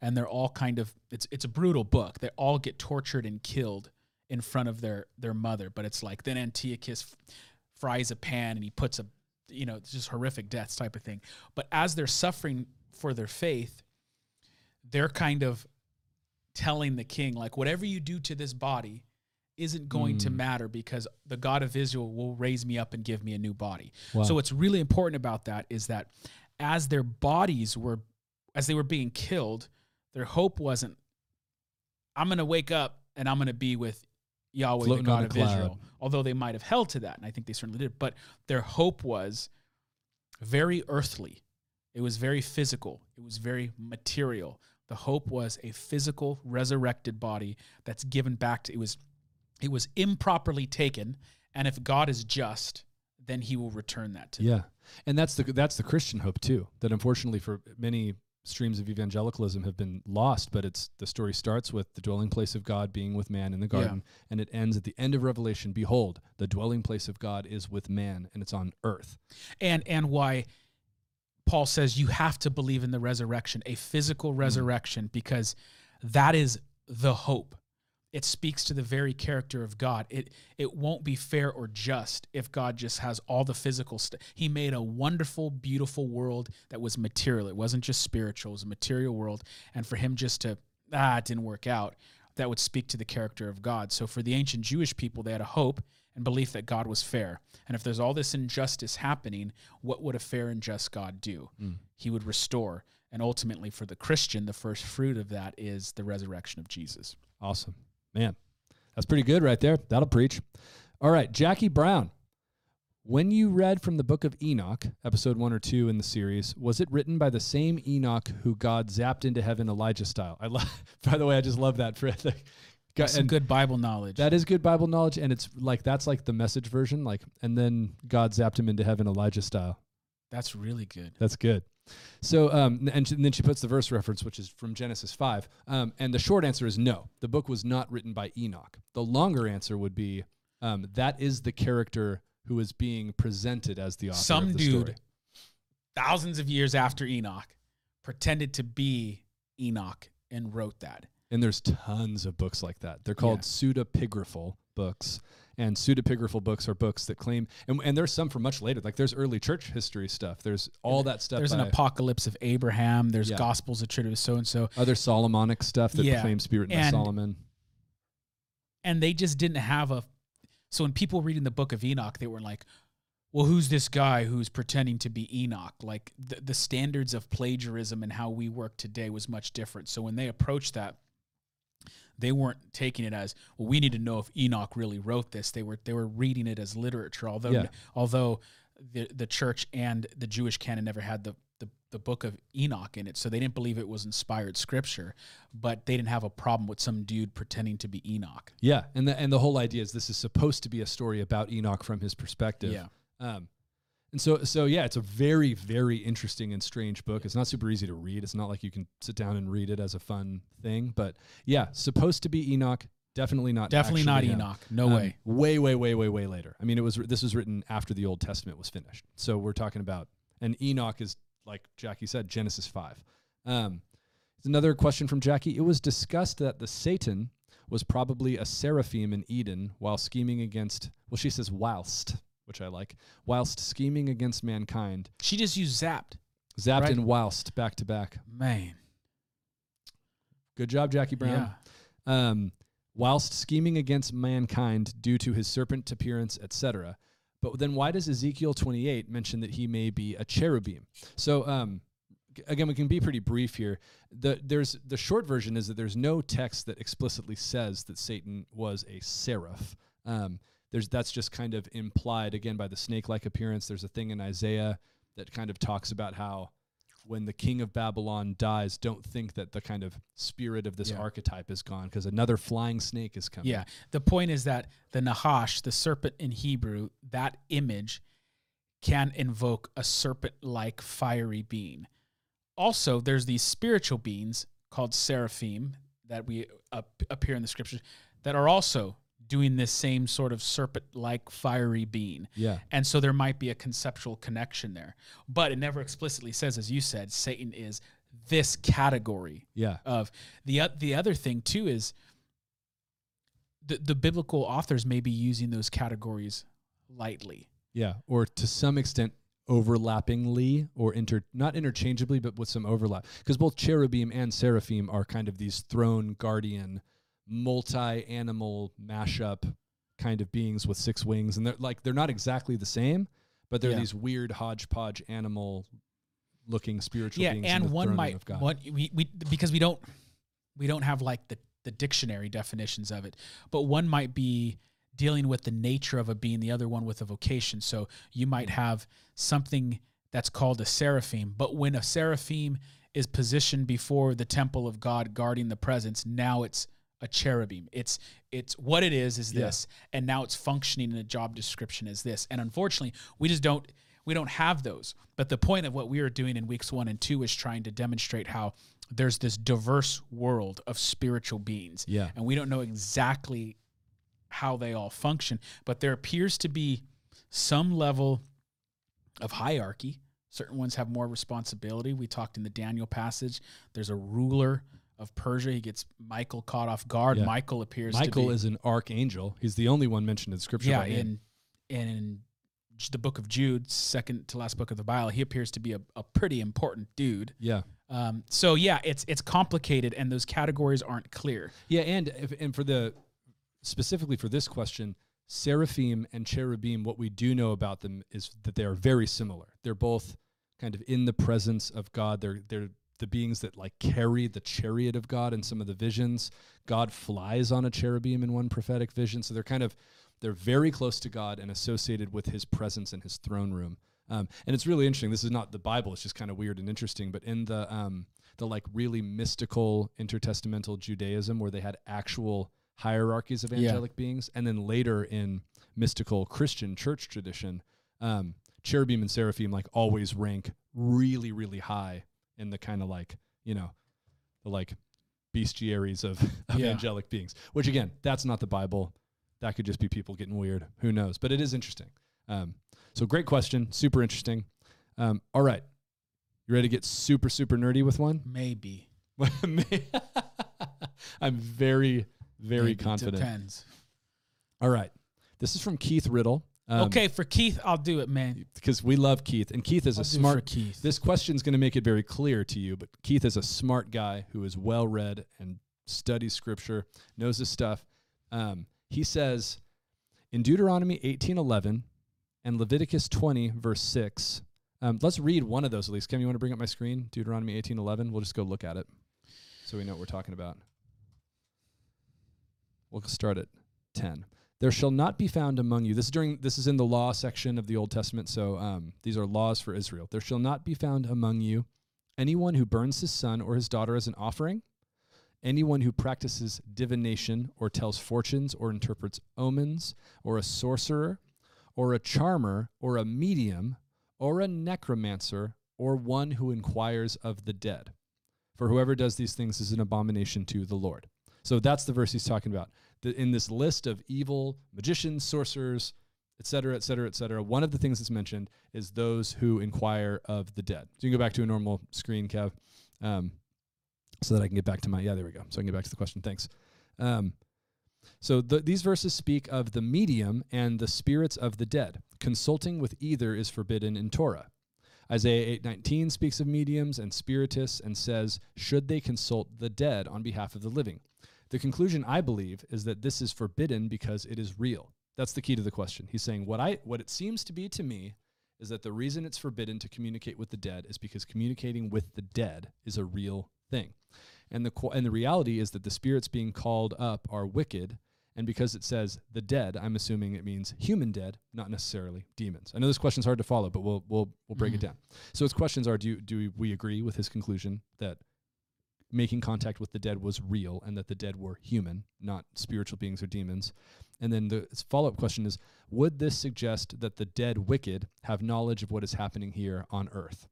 and they're all kind of it's it's a brutal book. They all get tortured and killed in front of their their mother. But it's like then Antiochus f- fries a pan and he puts a you know it's just horrific deaths type of thing. But as they're suffering for their faith, they're kind of telling the king like whatever you do to this body isn't going to Mm. matter because the God of Israel will raise me up and give me a new body. Wow. So what's really important about that is that as their bodies were as they were being killed, their hope wasn't I'm going to wake up and I'm going to be with Yahweh Floating the God of cloud. Israel. Although they might have held to that and I think they certainly did, but their hope was very earthly. It was very physical. It was very material. The hope was a physical resurrected body that's given back to it was it was improperly taken and if God is just then he will return that to them. Yeah, and that's the that's the Christian hope too. That unfortunately for many streams of evangelicalism have been lost, but it's the story starts with the dwelling place of God being with man in the Yeah. garden, and it ends at the end of Revelation. Behold, the dwelling place of God is with man, and it's on earth. and and why Paul says you have to believe in the resurrection, a physical hmm. resurrection, because that is the hope. It speaks to the very character of God. It it won't be fair or just if God just has all the physical stuff. He made a wonderful, beautiful world that was material. It wasn't just spiritual; it was a material world. And for him just to ah, it didn't work out, that would speak to the character of God. So for the ancient Jewish people, they had a hope and belief that God was fair. And if there's all this injustice happening, what would a fair and just God do? He would restore. And ultimately, for the Christian, the first fruit of that is the resurrection of Jesus. Awesome, man. That's pretty good right there. That'll preach. All right, Jackie Brown. When you read from the book of Enoch, episode one or two in the series, was it written by the same Enoch who God zapped into heaven Elijah style? I love. By the way, I just love that for. That's some good Bible knowledge. That is good Bible knowledge, and it's like that's like the message version. Like, and then God zapped him into heaven Elijah style. That's really good. That's good. So, um, and, and then she puts the verse reference, which is from Genesis 5. Um, and the short answer is no. The book was not written by Enoch. The longer answer would be um, that is the character who is being presented as the author Some the dude, story. thousands of years after Enoch, pretended to be Enoch and wrote that. And there's tons of books like that. They're called Yeah. pseudepigraphal books. And pseudepigraphal books are books that claim, and, and there's some from much later. Like there's early church history stuff. There's all that stuff. There's an apocalypse of Abraham. There's Yeah. gospels attributed to so and so. other Solomonic stuff that Yeah. claims to be written by Solomon. and they just didn't have a so when people reading the book of enoch they were like well who's this guy who's pretending to be enoch like the, the standards of plagiarism and how we work today was much different so when they approached that they weren't taking it as well we need to know if enoch really wrote this they were they were reading it as literature although Yeah. although the the church and the jewish canon never had the the, the book of enoch in it so they didn't believe it was inspired scripture but they didn't have a problem with some dude pretending to be enoch Yeah, and the and the whole idea is this is supposed to be a story about Enoch from his perspective. Yeah. Um, and so so yeah, it's a very very interesting and strange book. It's not super easy to read. It's not like you can sit down and read it as a fun thing. But yeah, supposed to be Enoch. Definitely not. Definitely not him. Enoch. No Um, way. Way way way way way later. I mean, it was this was written after the Old Testament was finished. So we're talking about and Enoch is like Jackie said, Genesis five. Um, another question from Jackie. It was discussed that the Satan was probably a seraphim in Eden while scheming against, well, she says whilst, which I like, whilst scheming against mankind. She just used zapped. Zapped Right. and whilst back to back. Man. Good job, Jackie Brown. Yeah. Um, whilst scheming against mankind due to his serpent appearance, etc. But then why does Ezekiel 28 mention that he may be a cherubim? So um, again, we can be pretty brief here. The there's the short version is that there's no text that explicitly says that Satan was a seraph. Um, there's that's just kind of implied again by the snake-like appearance. There's a thing in Isaiah that kind of talks about how when the king of Babylon dies, don't think that the kind of spirit of this Yeah. archetype is gone because another flying snake is coming. Yeah. The point is that the Nahash, the serpent in Hebrew, that image can invoke a serpent like fiery being. Also, there's these spiritual beings called seraphim that we up, appear in the scriptures that are also doing this same sort of serpent like fiery being. Yeah. And so there might be a conceptual connection there. But it never explicitly says, as you said, Satan is this category Yeah. of the the other thing too is the the biblical authors may be using those categories lightly. Yeah, or to some extent overlappingly or inter not interchangeably but with some overlap because both cherubim and seraphim are kind of these throne guardian multi-animal mashup kind of beings with six wings and they're like they're not exactly the same but they're Yeah. these weird hodgepodge animal looking spiritual yeah, beings in and one might what we, we because we don't we don't have like the the dictionary definitions of it, but one might be dealing with the nature of a being, the other one with a vocation. So you might mm. have something that's called a seraphim, but when a seraphim is positioned before the temple of God guarding the presence, now it's a cherubim. It's it's what it is is Yeah. this, and now it's functioning in a job description as this. And unfortunately, we just don't we don't have those. But the point of what we are doing in weeks one and two is trying to demonstrate how there's this diverse world of spiritual beings. Yeah. And we don't know exactly how they all function, but there appears to be some level of hierarchy. Certain ones have more responsibility. We talked in the Daniel passage. There's a ruler of Persia. He gets Michael caught off guard. Yeah. Michael appears Michael to be is an archangel. He's the only one mentioned in scripture. yeah, by name. in in the book of Jude, second to last book of the Bible, he appears to be a, a pretty important dude. yeah. Um, so yeah, it's it's complicated, and those categories aren't clear. Yeah, and if, and for the specifically for this question, seraphim and cherubim, what we do know about them is that they are very similar. They're both kind of in the presence of God. They're they're the beings that like carry the chariot of God in some of the visions. God flies on a cherubim in one prophetic vision, so they're kind of they're very close to God and associated with His presence in His throne room. Um, and it's really interesting. This is not the Bible; it's just kind of weird and interesting. But in the um, the like really mystical intertestamental Judaism, where they had actual hierarchies of Yeah. angelic beings, and then later in mystical Christian church tradition, um, cherubim and seraphim like always rank really, really high in the kind of like you know the like bestiaries of, of Yeah. angelic beings. Which again, that's not the Bible. That could just be people getting weird. Who knows? But it is interesting. Um, so great question, super interesting. Um, all right, you ready to get super super nerdy with one? Maybe. I'm very very Maybe. confident. Depends. All right, this is from Keith Riddle. Um, okay, for Keith, I'll do it, man. because we love Keith, and Keith is I'll a smart. Keith. This question's going to make it very clear to you, but Keith is a smart guy who is well read and studies scripture, knows his stuff. Um, he says in Deuteronomy 18:11 and Leviticus 20 verse 6. Um, let's read one of those at least. Kim, you want to bring up my screen? Deuteronomy 18:11. We'll just go look at it so we know what we're talking about. We'll start at 10. There shall not be found among you. This is during this is in the law section of the Old Testament, so um, these are laws for Israel. There shall not be found among you anyone who burns his son or his daughter as an offering, anyone who practices divination or tells fortunes or interprets omens, or a sorcerer, or a charmer, or a medium, or a necromancer, or one who inquires of the dead. For whoever does these things is an abomination to the Lord. So that's the verse he's talking about. The, in this list of evil magicians, sorcerers, et cetera, et cetera, et cetera, one of the things that's mentioned is those who inquire of the dead. So you can go back to a normal screen, Kev, um, so that I can get back to my, yeah, there we go. So I can get back to the question. Thanks. Um, so the, these verses speak of the medium and the spirits of the dead. Consulting with either is forbidden in Torah. Isaiah 8:19 speaks of mediums and spiritists and says, "Should they consult the dead on behalf of the living?" The conclusion I believe is that this is forbidden because it is real. That's the key to the question. He's saying what I what it seems to be to me is that the reason it's forbidden to communicate with the dead is because communicating with the dead is a real thing. And the and the reality is that the spirits being called up are wicked And because it says the dead, I'm assuming it means human dead, not necessarily demons. I know this question's hard to follow, but we'll we'll we'll break it Mhm. down. So its questions are: Do you, do we agree with his conclusion that making contact with the dead was real and that the dead were human, not spiritual beings or demons? And then the follow up question is: Would this suggest that the dead wicked have knowledge of what is happening here on Earth?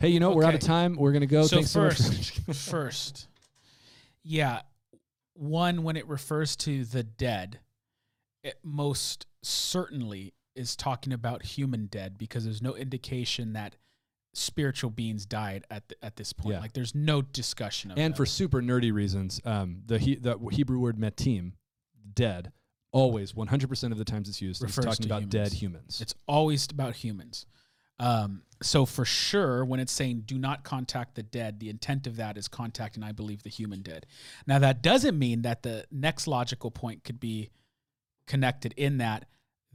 Hey, you know we're out of time. We're gonna go. So Thanks so first- for- First, yeah, one when it refers to the dead, it most certainly is talking about human dead because there's no indication that spiritual beings died at the, at this point. Yeah. Like there's no discussion of it. and that. for super nerdy reasons, um, the he, the Hebrew word metim, dead, always 100% of the times it's used, Refers it's talking about humans. dead humans. It's always about humans. Um, so for sure, when it's saying do not contact the dead, the intent of that is contacting, I believe, the human dead. Now that doesn't mean that the next logical point could be connected in that.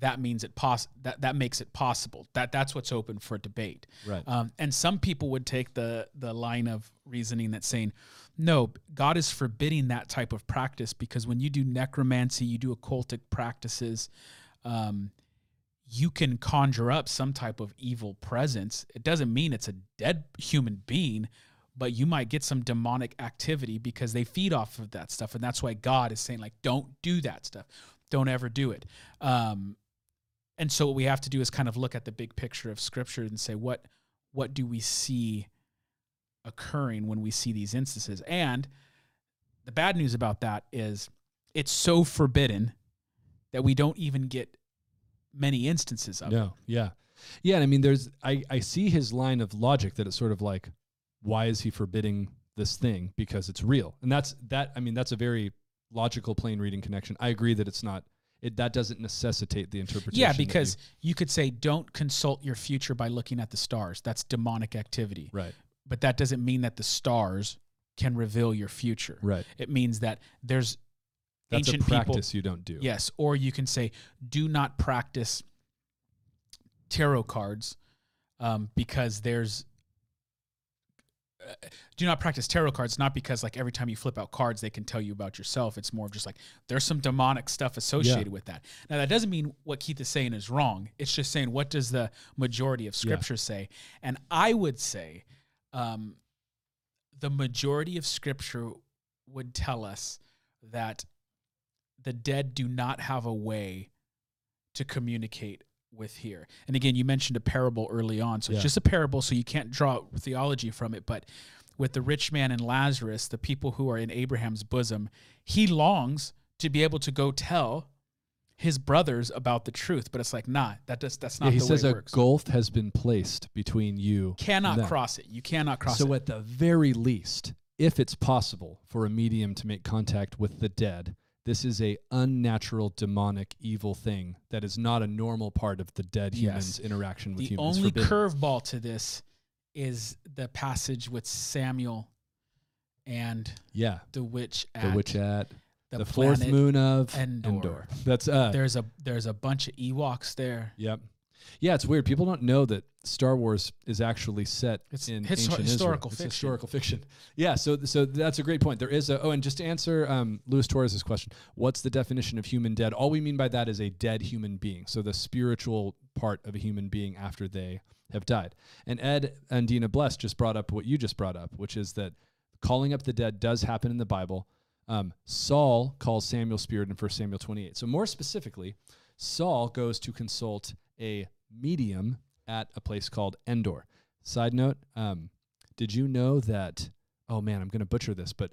That means it poss- that that makes it possible. That that's what's open for debate. right. Um, and some people would take the the line of reasoning that's saying, no, God is forbidding that type of practice because when you do necromancy, you do occultic practices, um, you can conjure up some type of evil presence. It doesn't mean it's a dead human being, but you might get some demonic activity because they feed off of that stuff, and that's why God is saying like, don't do that stuff, don't ever do it. Um, and so what we have to do is kind of look at the big picture of scripture and say what what do we see occurring when we see these instances and the bad news about that is it's so forbidden that we don't even get many instances of it. No, yeah. Yeah, and I mean, there's, I, I see his line of logic that it's sort of like, why is he forbidding this thing? Because it's real. And that's, that, I mean, that's a very logical, plain reading connection. I agree that it's not, it, that doesn't necessitate the interpretation. yeah that you- because you could say don't consult your future by looking at the stars that's demonic activity right, but that doesn't mean that the stars can reveal your future right. it means that there's That's ancient a practice people you don't do. Yes, or you can say, do not practice tarot cards um, because there's. Do not practice tarot cards, not because like every time you flip out cards, they can tell you about yourself. It's more of just like there's some demonic stuff associated with that. Now that doesn't mean what Keith is saying is wrong. It's just saying what does the majority of Scripture say, and I would say, um, the majority of Scripture would tell us that the dead do not have a way to communicate with here. And again, you mentioned a parable early on. So Yeah. it's just a parable, so you can't draw theology from it. But with the rich man and Lazarus, the people who are in Abraham's bosom, he longs to be able to go tell his brothers about the truth. But it's like, nah, that does that's not Yeah, he the says way it a works. gulf has been placed between you. Cannot cross it. You cannot cross so it. So at the very least, if it's possible for a medium to make contact with the dead, this is a unnatural, demonic, evil thing that is not a normal part of the dead Yes. human's interaction with the humans. The only curveball to this is the passage with Samuel and yeah, the witch at the witch at the, the, fourth moon of Endor. That's uh, There's a there's a bunch of Ewoks there. yep, yeah. It's weird. People don't know that Star Wars is actually set It's in his- ancient historical Israel. It's fiction. historical fiction. Yeah. So so that's a great point. There is a oh, and just to answer um, Luis Torres's question, what's the definition of human dead? All we mean by that is a dead human being. So the spiritual part of a human being after they have died. And Ed and Dina Bless just brought up what you just brought up, which is that calling up the dead does happen in the Bible. Um, Saul calls Samuel spirit in 1 Samuel 28. So more specifically, Saul goes to consult a medium at a place called Endor. Side note, um, did you know that? Oh man, I'm going to butcher this, but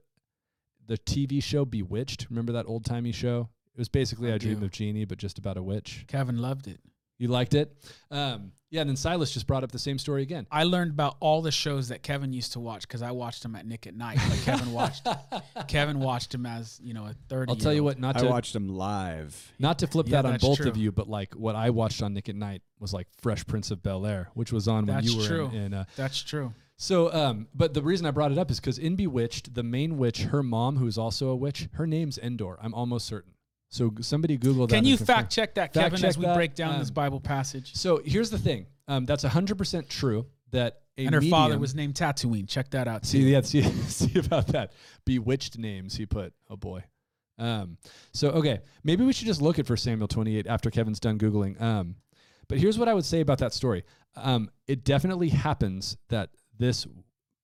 the TV show Bewitched, remember that old timey show? It was basically I I, Dream do. of Jeannie, but just about a witch. Kevin loved it. You liked it? Um, yeah, and then Silas just brought up the same story again. I learned about all the shows that Kevin used to watch because I watched them at Nick at Nite. Like Kevin watched Kevin watched him as you know a thirty. I'll tell you what, not I to watched them live. not to flip Yeah, that on that's both true. of you, but like what I watched on Nick at Nite was like Fresh Prince of Bel Air, which was on when you were true. in. in uh, That's true. so, um, but the reason I brought it up is because in Bewitched, the main witch, her mom, who's also a witch, her name's Endor. I'm almost certain. So somebody Google that. Can you fact check that, Fact Kevin, check as we that, break down this um, Bible passage? So here's the thing. Um, that's 100% true, that a and her father was named Tatooine. Check that out. See, too. yeah, see, see about that. Bewitched names he put. Oh boy. Um, so okay, maybe we should just look at First Samuel 28 after Kevin's done googling. Um, but here's what I would say about that story. Um, it definitely happens that this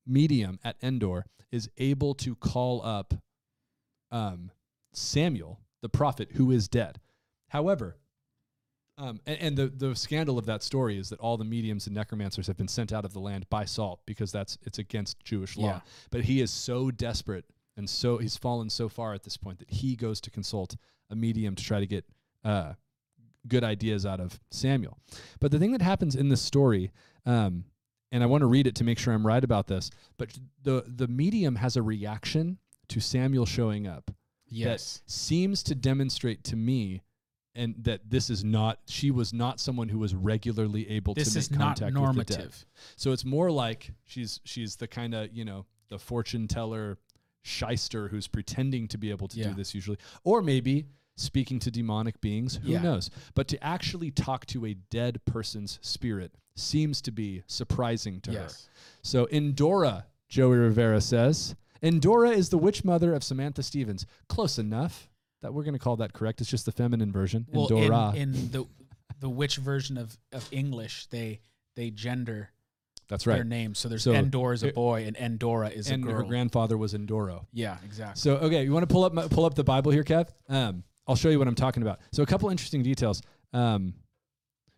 medium at Endor is able to call up um, Samuel, the prophet, who is dead. However, um, and, and the the scandal of that story is that all the mediums and necromancers have been sent out of the land by Saul because that's it's against Jewish law. Yeah. But he is so desperate and so he's fallen so far at this point that he goes to consult a medium to try to get uh, good ideas out of Samuel. But the thing that happens in this story, um, and I want to read it to make sure I'm right about this, but the the medium has a reaction to Samuel showing up yes. that seems to demonstrate to me and that this is not she was not someone who was regularly able This to make contact with the dead. So it's more like she's she's the kind of, you know, the fortune teller shyster who's pretending to be able to Yeah. do this usually or maybe speaking to demonic beings, who Yeah. knows. But to actually talk to a dead person's spirit seems to be surprising to her. Yes. So Endora, Joey Rivera says, Endora is the witch mother of Samantha Stephens. Close enough. That we're going to call that correct. It's just the feminine version. Well, Endora. in, in the the witch version of, of English, they they gender That's right. their names. So there's So Endor is a boy and Endora is And a her grandfather was Endoro. yeah, exactly. So okay, you want to pull up my, pull up the Bible here, Kev? Um, I'll show you what I'm talking about. So a couple interesting details. Um,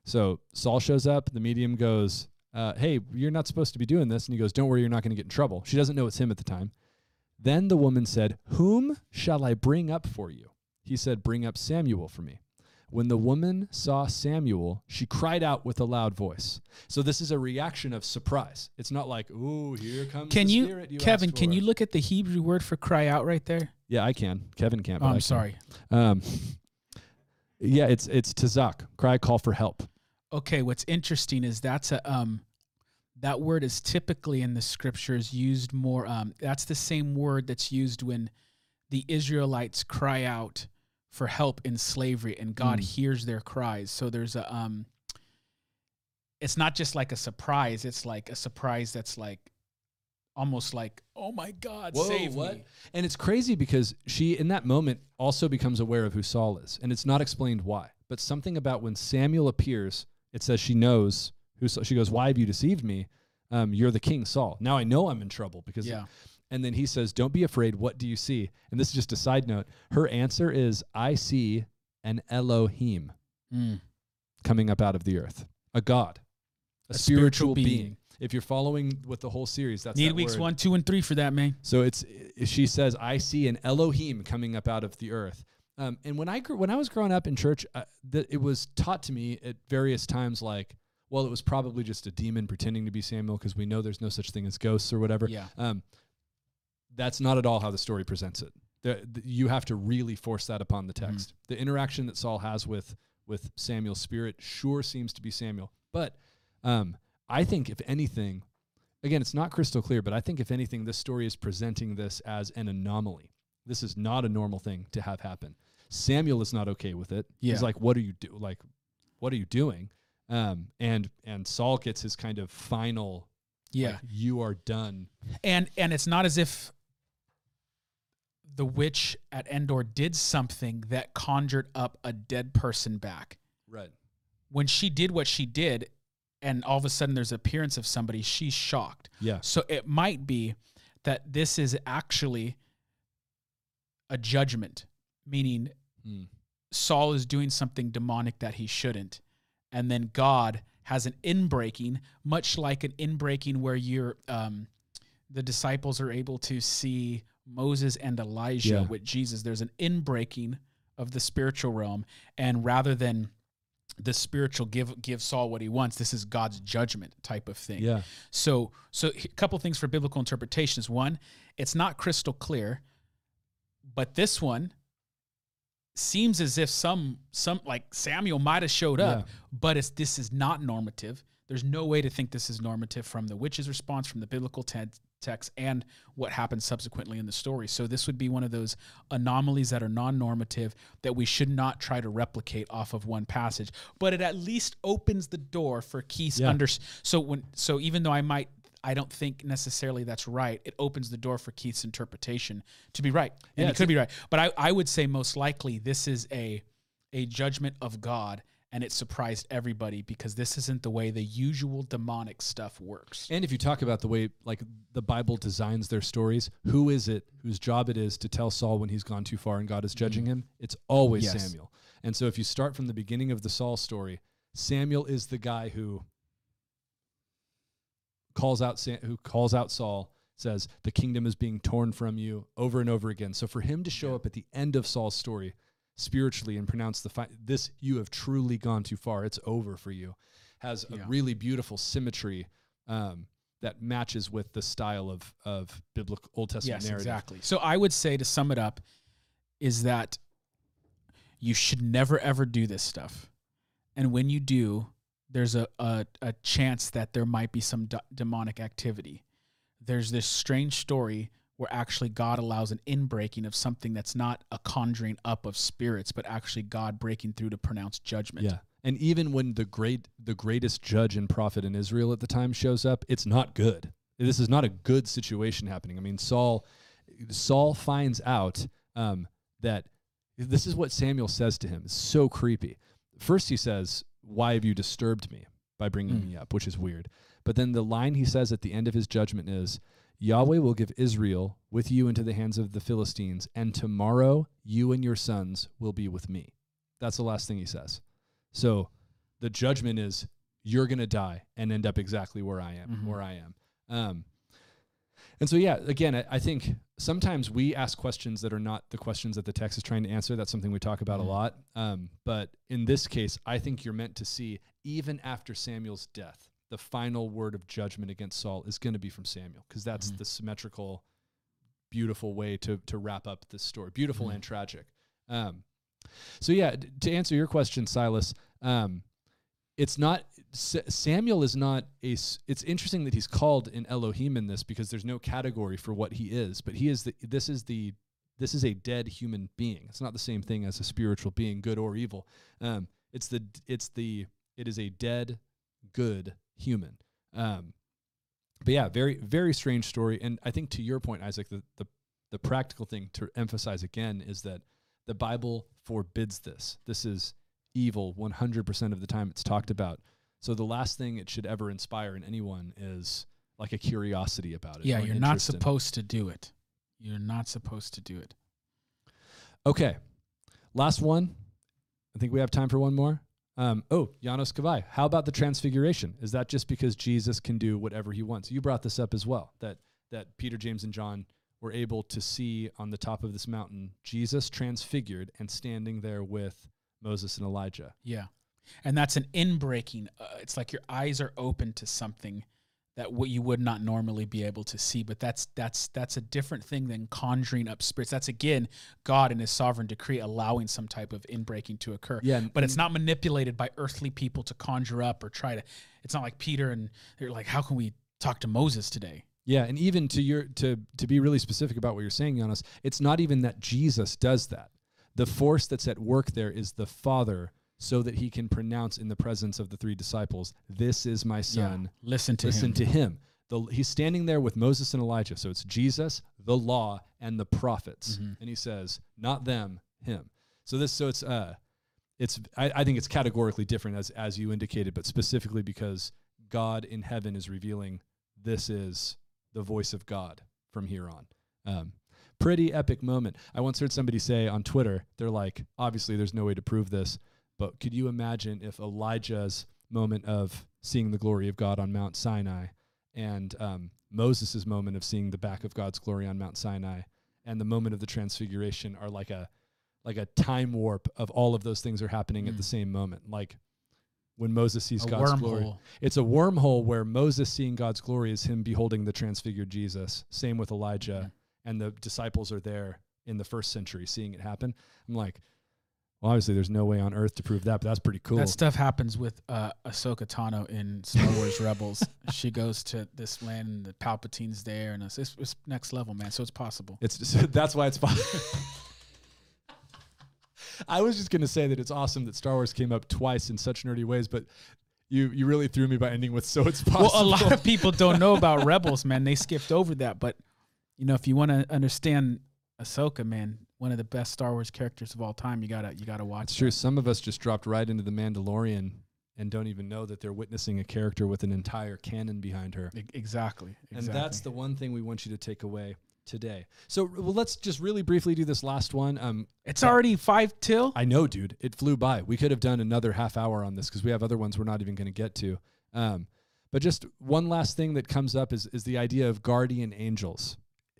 so Saul shows up. The medium goes, uh, "Hey, you're not supposed to be doing this," and he goes, "Don't worry, you're not going to get in trouble." She doesn't know it's him at the time. Then the woman said, "Whom shall I bring up for you?" He said, "Bring up Samuel for me." When the woman saw Samuel, she cried out with a loud voice. So this is a reaction of surprise. It's not like, "Ooh, here comes Can you, you Kevin? Can you look at the Hebrew word for cry out right there? Yeah, I can. Kevin can't. Oh, I'm can. sorry. Um, yeah, it's it's tazak, cry, call for help. Okay, what's interesting is that's a um that word is typically in the scriptures used more um that's the same word that's used when the Israelites cry out for help in slavery and God Mm. hears their cries. So there's a um it's not just like a surprise, it's like a surprise that's like almost like, "Oh my God, save me." And it's crazy because she, in that moment, also becomes aware of who Saul is, and it's not explained why. But something about when Samuel appears, it says she knows who. She goes, "Why have you deceived me? Um, you're the king, Saul. Now I know I'm in trouble because." Yeah. And then he says, "Don't be afraid. What do you see?" And this is just a side note. Her answer is, "I see an Elohim." Mm. coming up out of the earth, a God, a, A spiritual, spiritual being. being. If you're following with the whole series, that's Need that weeks word. 1, 2 and 3 for that, man. So it's she says, "I see an Elohim coming up out of the earth." Um, and when I grew, when I was growing up in church, uh, that it was taught to me at various times, like, well, it was probably just a demon pretending to be Samuel because we know there's no such thing as ghosts or whatever. Yeah. Um, that's not at all how the story presents it. The, the- you have to really force that upon the Mm-hmm. text. The interaction that Saul has with with Samuel's spirit sure seems to be Samuel, but um, I think if anything, again, it's not crystal clear, but I think if anything, this story is presenting this as an anomaly. This is not a normal thing to have happen. Samuel is not okay with it. Yeah. He's like, "What are you do? Like, what are you doing?" Um, and and Saul gets his kind of final, Yeah. like, "You are done." and and it's not as if the witch at Endor did something that conjured up a dead person back. Right. When she did what she did, and all of a sudden there's appearance of somebody, she's shocked. Yeah. So it might be that this is actually a judgment, meaning Mm. Saul is doing something demonic that he shouldn't. And then God has an inbreaking, much like an inbreaking where you're um, the disciples are able to see Moses and Elijah Yeah. with Jesus. There's an inbreaking of the spiritual realm. And rather than the spiritual give give Saul what he wants, this is God's judgment type of thing. Yeah. So, so a couple things for biblical interpretation is one, it's not crystal clear, but this one seems as if some some like Samuel might have showed up, Yeah. but it's this is not normative. There's no way to think this is normative from the witch's response, from the biblical te- text and what happens subsequently in the story. So this would be one of those anomalies that are non-normative that we should not try to replicate off of one passage, but it at least opens the door for Keith's Yeah. under so when so even though I might I don't think necessarily that's right. It opens the door for Keith's interpretation to be right. And Yeah, it could be right. But I, I would say most likely this is a a judgment of God and it surprised everybody because this isn't the way the usual demonic stuff works. And if you talk about the way like the Bible designs their stories, who is it whose job it is to tell Saul when he's gone too far and God is mm-hmm. judging him? It's always Yes. Samuel. And so if you start from the beginning of the Saul story, Samuel is the guy who calls out Sa- who calls out Saul, says the kingdom is being torn from you over and over again. So for him to show up at the end of Saul's story spiritually and pronounce the fi- this you have truly gone too far. It's over for you. Has a really beautiful symmetry um, that matches with the style of of biblical Old Testament Yes, narrative. exactly. So I would say to sum it up is that you should never ever do this stuff. And when you do, there's a a, a chance that there might be some d- demonic activity. There's this strange story where actually God allows an inbreaking of something that's not a conjuring up of spirits, but actually God breaking through to pronounce judgment. Yeah. And even when the great the greatest judge and prophet in Israel at the time shows up, it's not good. This is not a good situation happening. I mean, Saul Saul finds out um, that this is what Samuel says to him. It's so creepy. First, he says, "Why have you disturbed me by bringing Mm. me up?" Which is weird. But then the line he says at the end of his judgment is, "Yahweh will give Israel with you into the hands of the Philistines, and tomorrow you and your sons will be with me." That's the last thing he says. So the judgment is you're going to die and end up exactly where I am, Mhm. where I am. Um, and so, yeah, again, I, I think sometimes we ask questions that are not the questions that the text is trying to answer. That's something we talk about Mhm. a lot. Um, but in this case, I think you're meant to see, even after Samuel's death, the final word of judgment against Saul is going to be from Samuel because that's Mhm. the symmetrical, beautiful way to to wrap up this story. Beautiful Mhm. and tragic. Um, so yeah, d- to answer your question, Silas, um, it's not S- Samuel is not a. s- It's interesting that he's called an Elohim in this because there's no category for what he is, but he is the. This is the. This is a dead human being. It's not the same thing as a spiritual being, good or evil. Um, it's the. It's the. It is a dead, good human. Um, but yeah, very very strange story. And I think to your point, Isaac, the the the practical thing to emphasize again is that the Bible forbids this. This is evil 100% of the time it's talked about. So the last thing it should ever inspire in anyone is like a curiosity about it. Yeah, you're not interest in it. supposed to do it. You're not supposed to do it. Okay. Last one. I think we have time for one more. Um, oh, Janos Kavai. How about the transfiguration? Is that just because Jesus can do whatever he wants? You brought this up as well, that that Peter, James, and John were able to see on the top of this mountain Jesus transfigured and standing there with Moses and Elijah. Yeah. And that's an inbreaking. Uh, it's like your eyes are open to something that what you would not normally be able to see. But that's that's that's a different thing than conjuring up spirits. That's again God in His sovereign decree allowing some type of inbreaking to occur. Yeah, But it's not manipulated by earthly people to conjure up or try to. It's not like Peter and they're like, how can we talk to Moses today? Yeah, and even to your to to be really specific about what you're saying, Giannis, it's not even that Jesus does that. The force that's at work there is the Father, so that he can pronounce in the presence of the three disciples, "This is my son. Listen to Listen him. to him." The, he's standing there with Moses and Elijah, so it's Jesus, the law, and the prophets, Mhm. and he says, "Not them, him." So this, so it's uh, it's I, I think it's categorically different as as you indicated, but specifically because God in heaven is revealing this is the voice of God from here on. Um, pretty epic moment. I once heard somebody say on Twitter, they're like, obviously there's no way to prove this, but could you imagine if Elijah's moment of seeing the glory of God on Mount Sinai and um, Moses' moment of seeing the back of God's glory on Mount Sinai and the moment of the transfiguration are like a like a time warp of all of those things are happening at Mm. the same moment. Like when Moses sees a God's glory. It's a wormhole where Moses seeing God's glory is him beholding the transfigured Jesus. Same with Elijah. Mhm. And the disciples are there in the first century seeing it happen. I'm like, Well, obviously, there's no way on earth to prove that, but that's pretty cool. That stuff happens with uh, Ahsoka Tano in Star Wars Rebels. She goes to this land, and the Palpatine's there, and it's, it's, it's next level, man. So it's possible. It's just, that's why it's fun. I was just gonna say that it's awesome that Star Wars came up twice in such nerdy ways, but you you really threw me by ending with so it's possible. Well, a lot of people don't know about Rebels, man. They skipped over that, but you know, if you want to understand Ahsoka, man, one of the best Star Wars characters of all time, you gotta you gotta watch. It's true. Some of us just dropped right into the Mandalorian and don't even know that they're witnessing a character with an entire canon behind her. E- Exactly, And that's the one thing we want you to take away today. So well, let's just really briefly do this last one. Um, It's already five till. I know, dude. It flew by. We could have done another half hour on this because we have other ones we're not even going to get to. Um, but just one last thing that comes up is is the idea of guardian angels.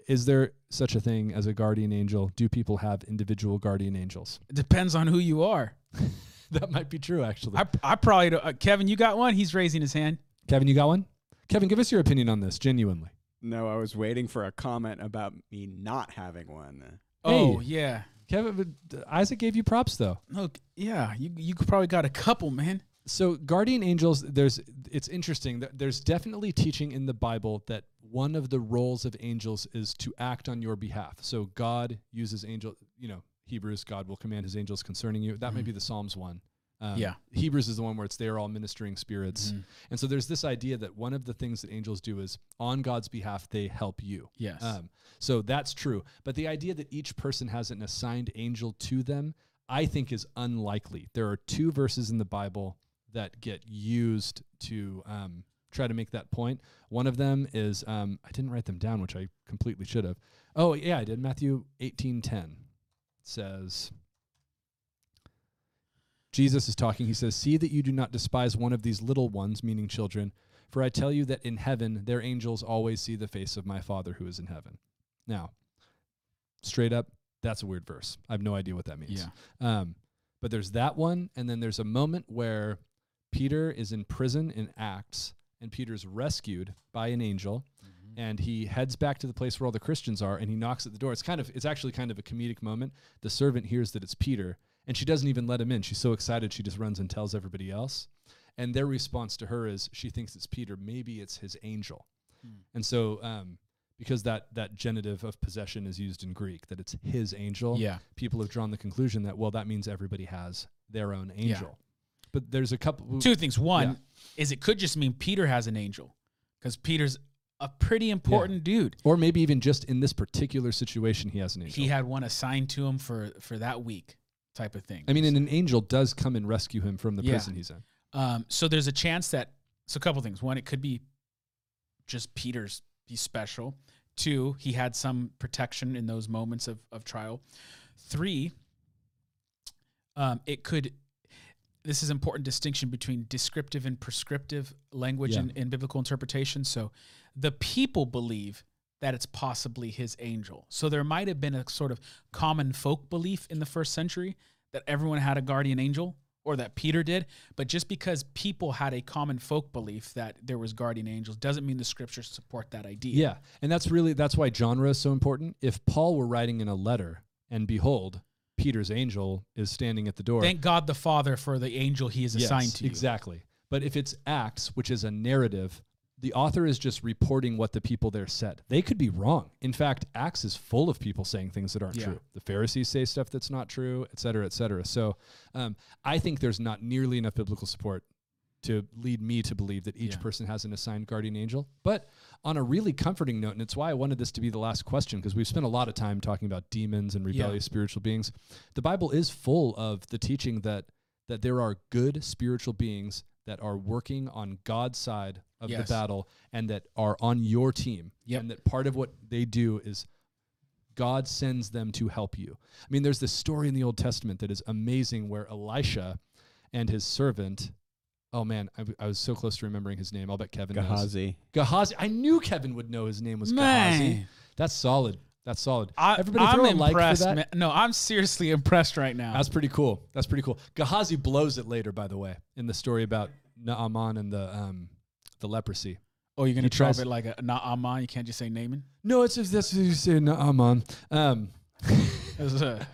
Is there such a thing as a guardian angel? Do people have individual guardian angels? It depends on who you are. that might be true, actually. I, I probably don't, uh, Kevin, you got one. He's raising his hand. Kevin, you got one? Kevin, give us your opinion on this, genuinely. No, I was waiting for a comment about me not having one. Oh Hey. yeah. Kevin, uh, Isaac gave you props though. Look, yeah, you you probably got a couple, man. So guardian angels, there's it's interesting. There's definitely teaching in the Bible that one of the roles of angels is to act on your behalf. So God uses angel, you know, Hebrews, God will command his angels concerning you. That may be the Psalms one. Um, Yeah. Hebrews is the one where it's they're all ministering spirits. Mhm. And so there's this idea that one of the things that angels do is on God's behalf, they help you. Yes. Um, so that's true. But the idea that each person has an assigned angel to them, I think is unlikely. There are two verses in the Bible that get used to um, try to make that point. One of them is um, I didn't write them down, which I completely should have. Oh yeah, I did. Matthew eighteen ten says. Jesus is talking. He says, See that you do not despise one of these little ones, meaning children, for I tell you that in heaven their angels always see the face of my Father who is in heaven. Now, straight up, that's a weird verse. I have no idea what that means. yeah. Um, but there's that one, and then there's a moment where Peter is in prison in Acts, and Peter's rescued by an angel, and he heads back to the place where all the Christians are, and he knocks at the door. It's kind of, it's actually kind of a comedic moment. The servant hears that it's Peter, and she doesn't even let him in. She's so excited, she just runs and tells everybody else. And their response to her is, she thinks it's Peter. Maybe it's his angel. Hmm. And so, um, because that that genitive of possession is used in Greek, that it's his angel Yeah. people have drawn the conclusion that well that means everybody has their own Yeah. angel but there's a couple Two things. One Yeah. is it could just mean Peter has an angel because Peter's a pretty important dude. or maybe even just in this particular situation he has an angel He had one assigned to him for for that week, type of thing. i mean and an angel does come and rescue him from the Yeah. prison he's in Um, so there's a chance that so a couple things. One, it could be just Peter's he's special. Two, he had some protection in those moments of, of trial. Three, um, it could this is important distinction between descriptive and prescriptive language Yeah. in, in biblical interpretation. So the people believe that it's possibly his angel. So there might have been a sort of common folk belief in the first century that everyone had a guardian angel or that Peter did, but just because people had a common folk belief that there was guardian angels doesn't mean the scriptures support that idea. yeah and that's really that's why genre is so important if paul were writing in a letter and behold peter's angel is standing at the door Thank God the Father for the angel he is Yes, assigned to you. Exactly. But if it's Acts, which is a narrative, the author is just reporting what the people there said. They could be wrong. In fact, Acts is full of people saying things that aren't Yeah. true. The Pharisees say stuff that's not true, et cetera, et cetera. So um, I think there's not nearly enough biblical support to lead me to believe that each Yeah. person has an assigned guardian angel. But on a really comforting note, and it's why I wanted this to be the last question, because we've spent a lot of time talking about demons and Yeah. rebellious spiritual beings. The Bible is full of the teaching that that there are good spiritual beings that are working on God's side of Yes. the battle and that are on your team. Yep. And that part of what they do is God sends them to help you. I mean, there's this story in the Old Testament that is amazing where Elisha and his servant, oh man, I was so close to remembering his name. I'll bet Kevin knows. Gehazi. Gehazi. I knew Kevin would know his name was Gehazi. Man, That's solid. That's solid. I, Everybody I'm throw a like for impressed. that. man. No, I'm seriously impressed right now. That's pretty cool. That's pretty cool. Gehazi blows it later, by the way, in the story about Naaman and the um the leprosy. oh, you're gonna drop tries- it like a Naaman? You can't just say Naaman. No, it's just that's what you say Naaman. Um, It was a-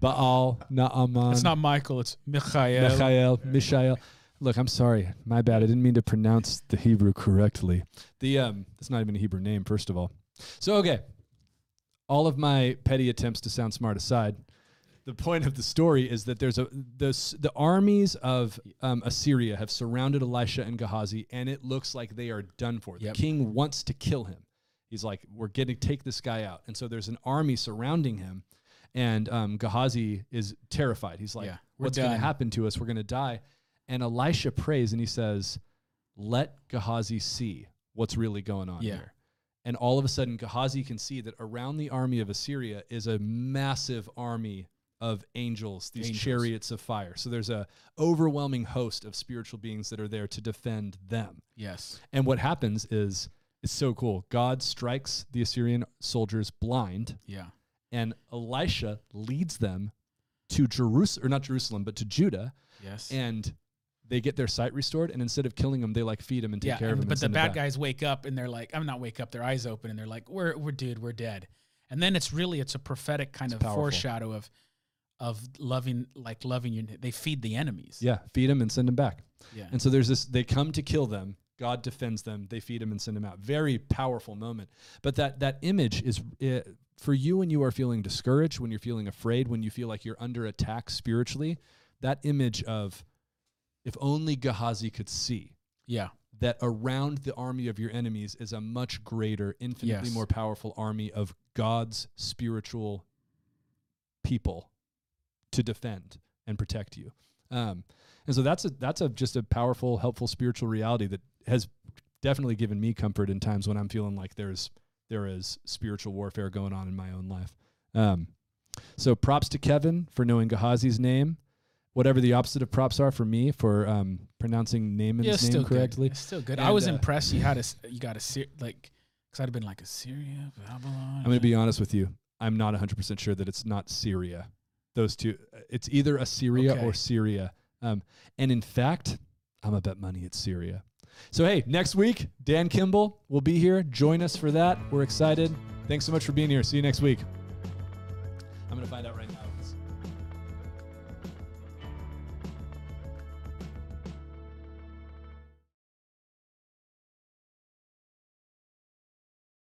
Baal, Naaman. It's not Michael. It's Michael. Michael, Mishael. Look, I'm sorry. My bad. I didn't mean to pronounce the Hebrew correctly. The um that's not even a Hebrew name, first of all. So okay. All of my petty attempts to sound smart aside, the point of the story is that there's a the the armies of um, Assyria have surrounded Elisha and Gehazi, and it looks like they are done for. Yep. The king wants to kill him. He's like, "We're getting take this guy out," and so there's an army surrounding him, and um, Gehazi is terrified. He's like, Yeah, "What's going to happen to us? We're going to die." And Elisha prays and he says, "Let Gehazi see what's really going on Yeah. here." And all of a sudden, Gehazi can see that around the army of Assyria is a massive army of angels, these Angels. chariots of fire. So there's a overwhelming host of spiritual beings that are there to defend them. Yes. And what happens is it's so cool. God strikes the Assyrian soldiers blind, Yeah. and Elisha leads them to Jerusalem, or not Jerusalem, but to Judah, Yes. and they get their sight restored. And instead of killing them, they like feed them and take yeah. care of and- them. but the bad guys wake up and they're like, I'm not wake up. Their eyes open and they're like, we're we're dude, we're dead. And then it's really it's a prophetic kind It's of powerful. foreshadow of of loving like loving your. They feed the enemies. Yeah, feed them and send them back. Yeah. And so there's this, they come to kill them. God defends them. They feed them and send them out. Very powerful moment. But that, that image is uh, for you when you are feeling discouraged, when you're feeling afraid, when you feel like you're under attack spiritually, that image of if only Gehazi could see yeah. that around the army of your enemies is a much greater, infinitely Yes. more powerful army of God's spiritual people to defend and protect you. Um, and so that's a that's a just a powerful, helpful spiritual reality that has definitely given me comfort in times when I'm feeling like there's there is spiritual warfare going on in my own life. Um, so props to Kevin for knowing Gehazi's name. Whatever the opposite of props are for me for um, pronouncing Naaman's Yeah, name still correctly. Good. It's still good. And, I was uh, impressed. You had a you got a like because I'd have been like Assyria, Babylon. I'm going to be honest with you. I'm not 100% sure that it's not Syria. Those two, it's either Assyria Okay. or Syria. Um, and in fact, I'm to bet money it's Syria. So, hey, next week, Dan Kimball will be here. Join us for that. We're excited. Thanks so much for being here. See you next week.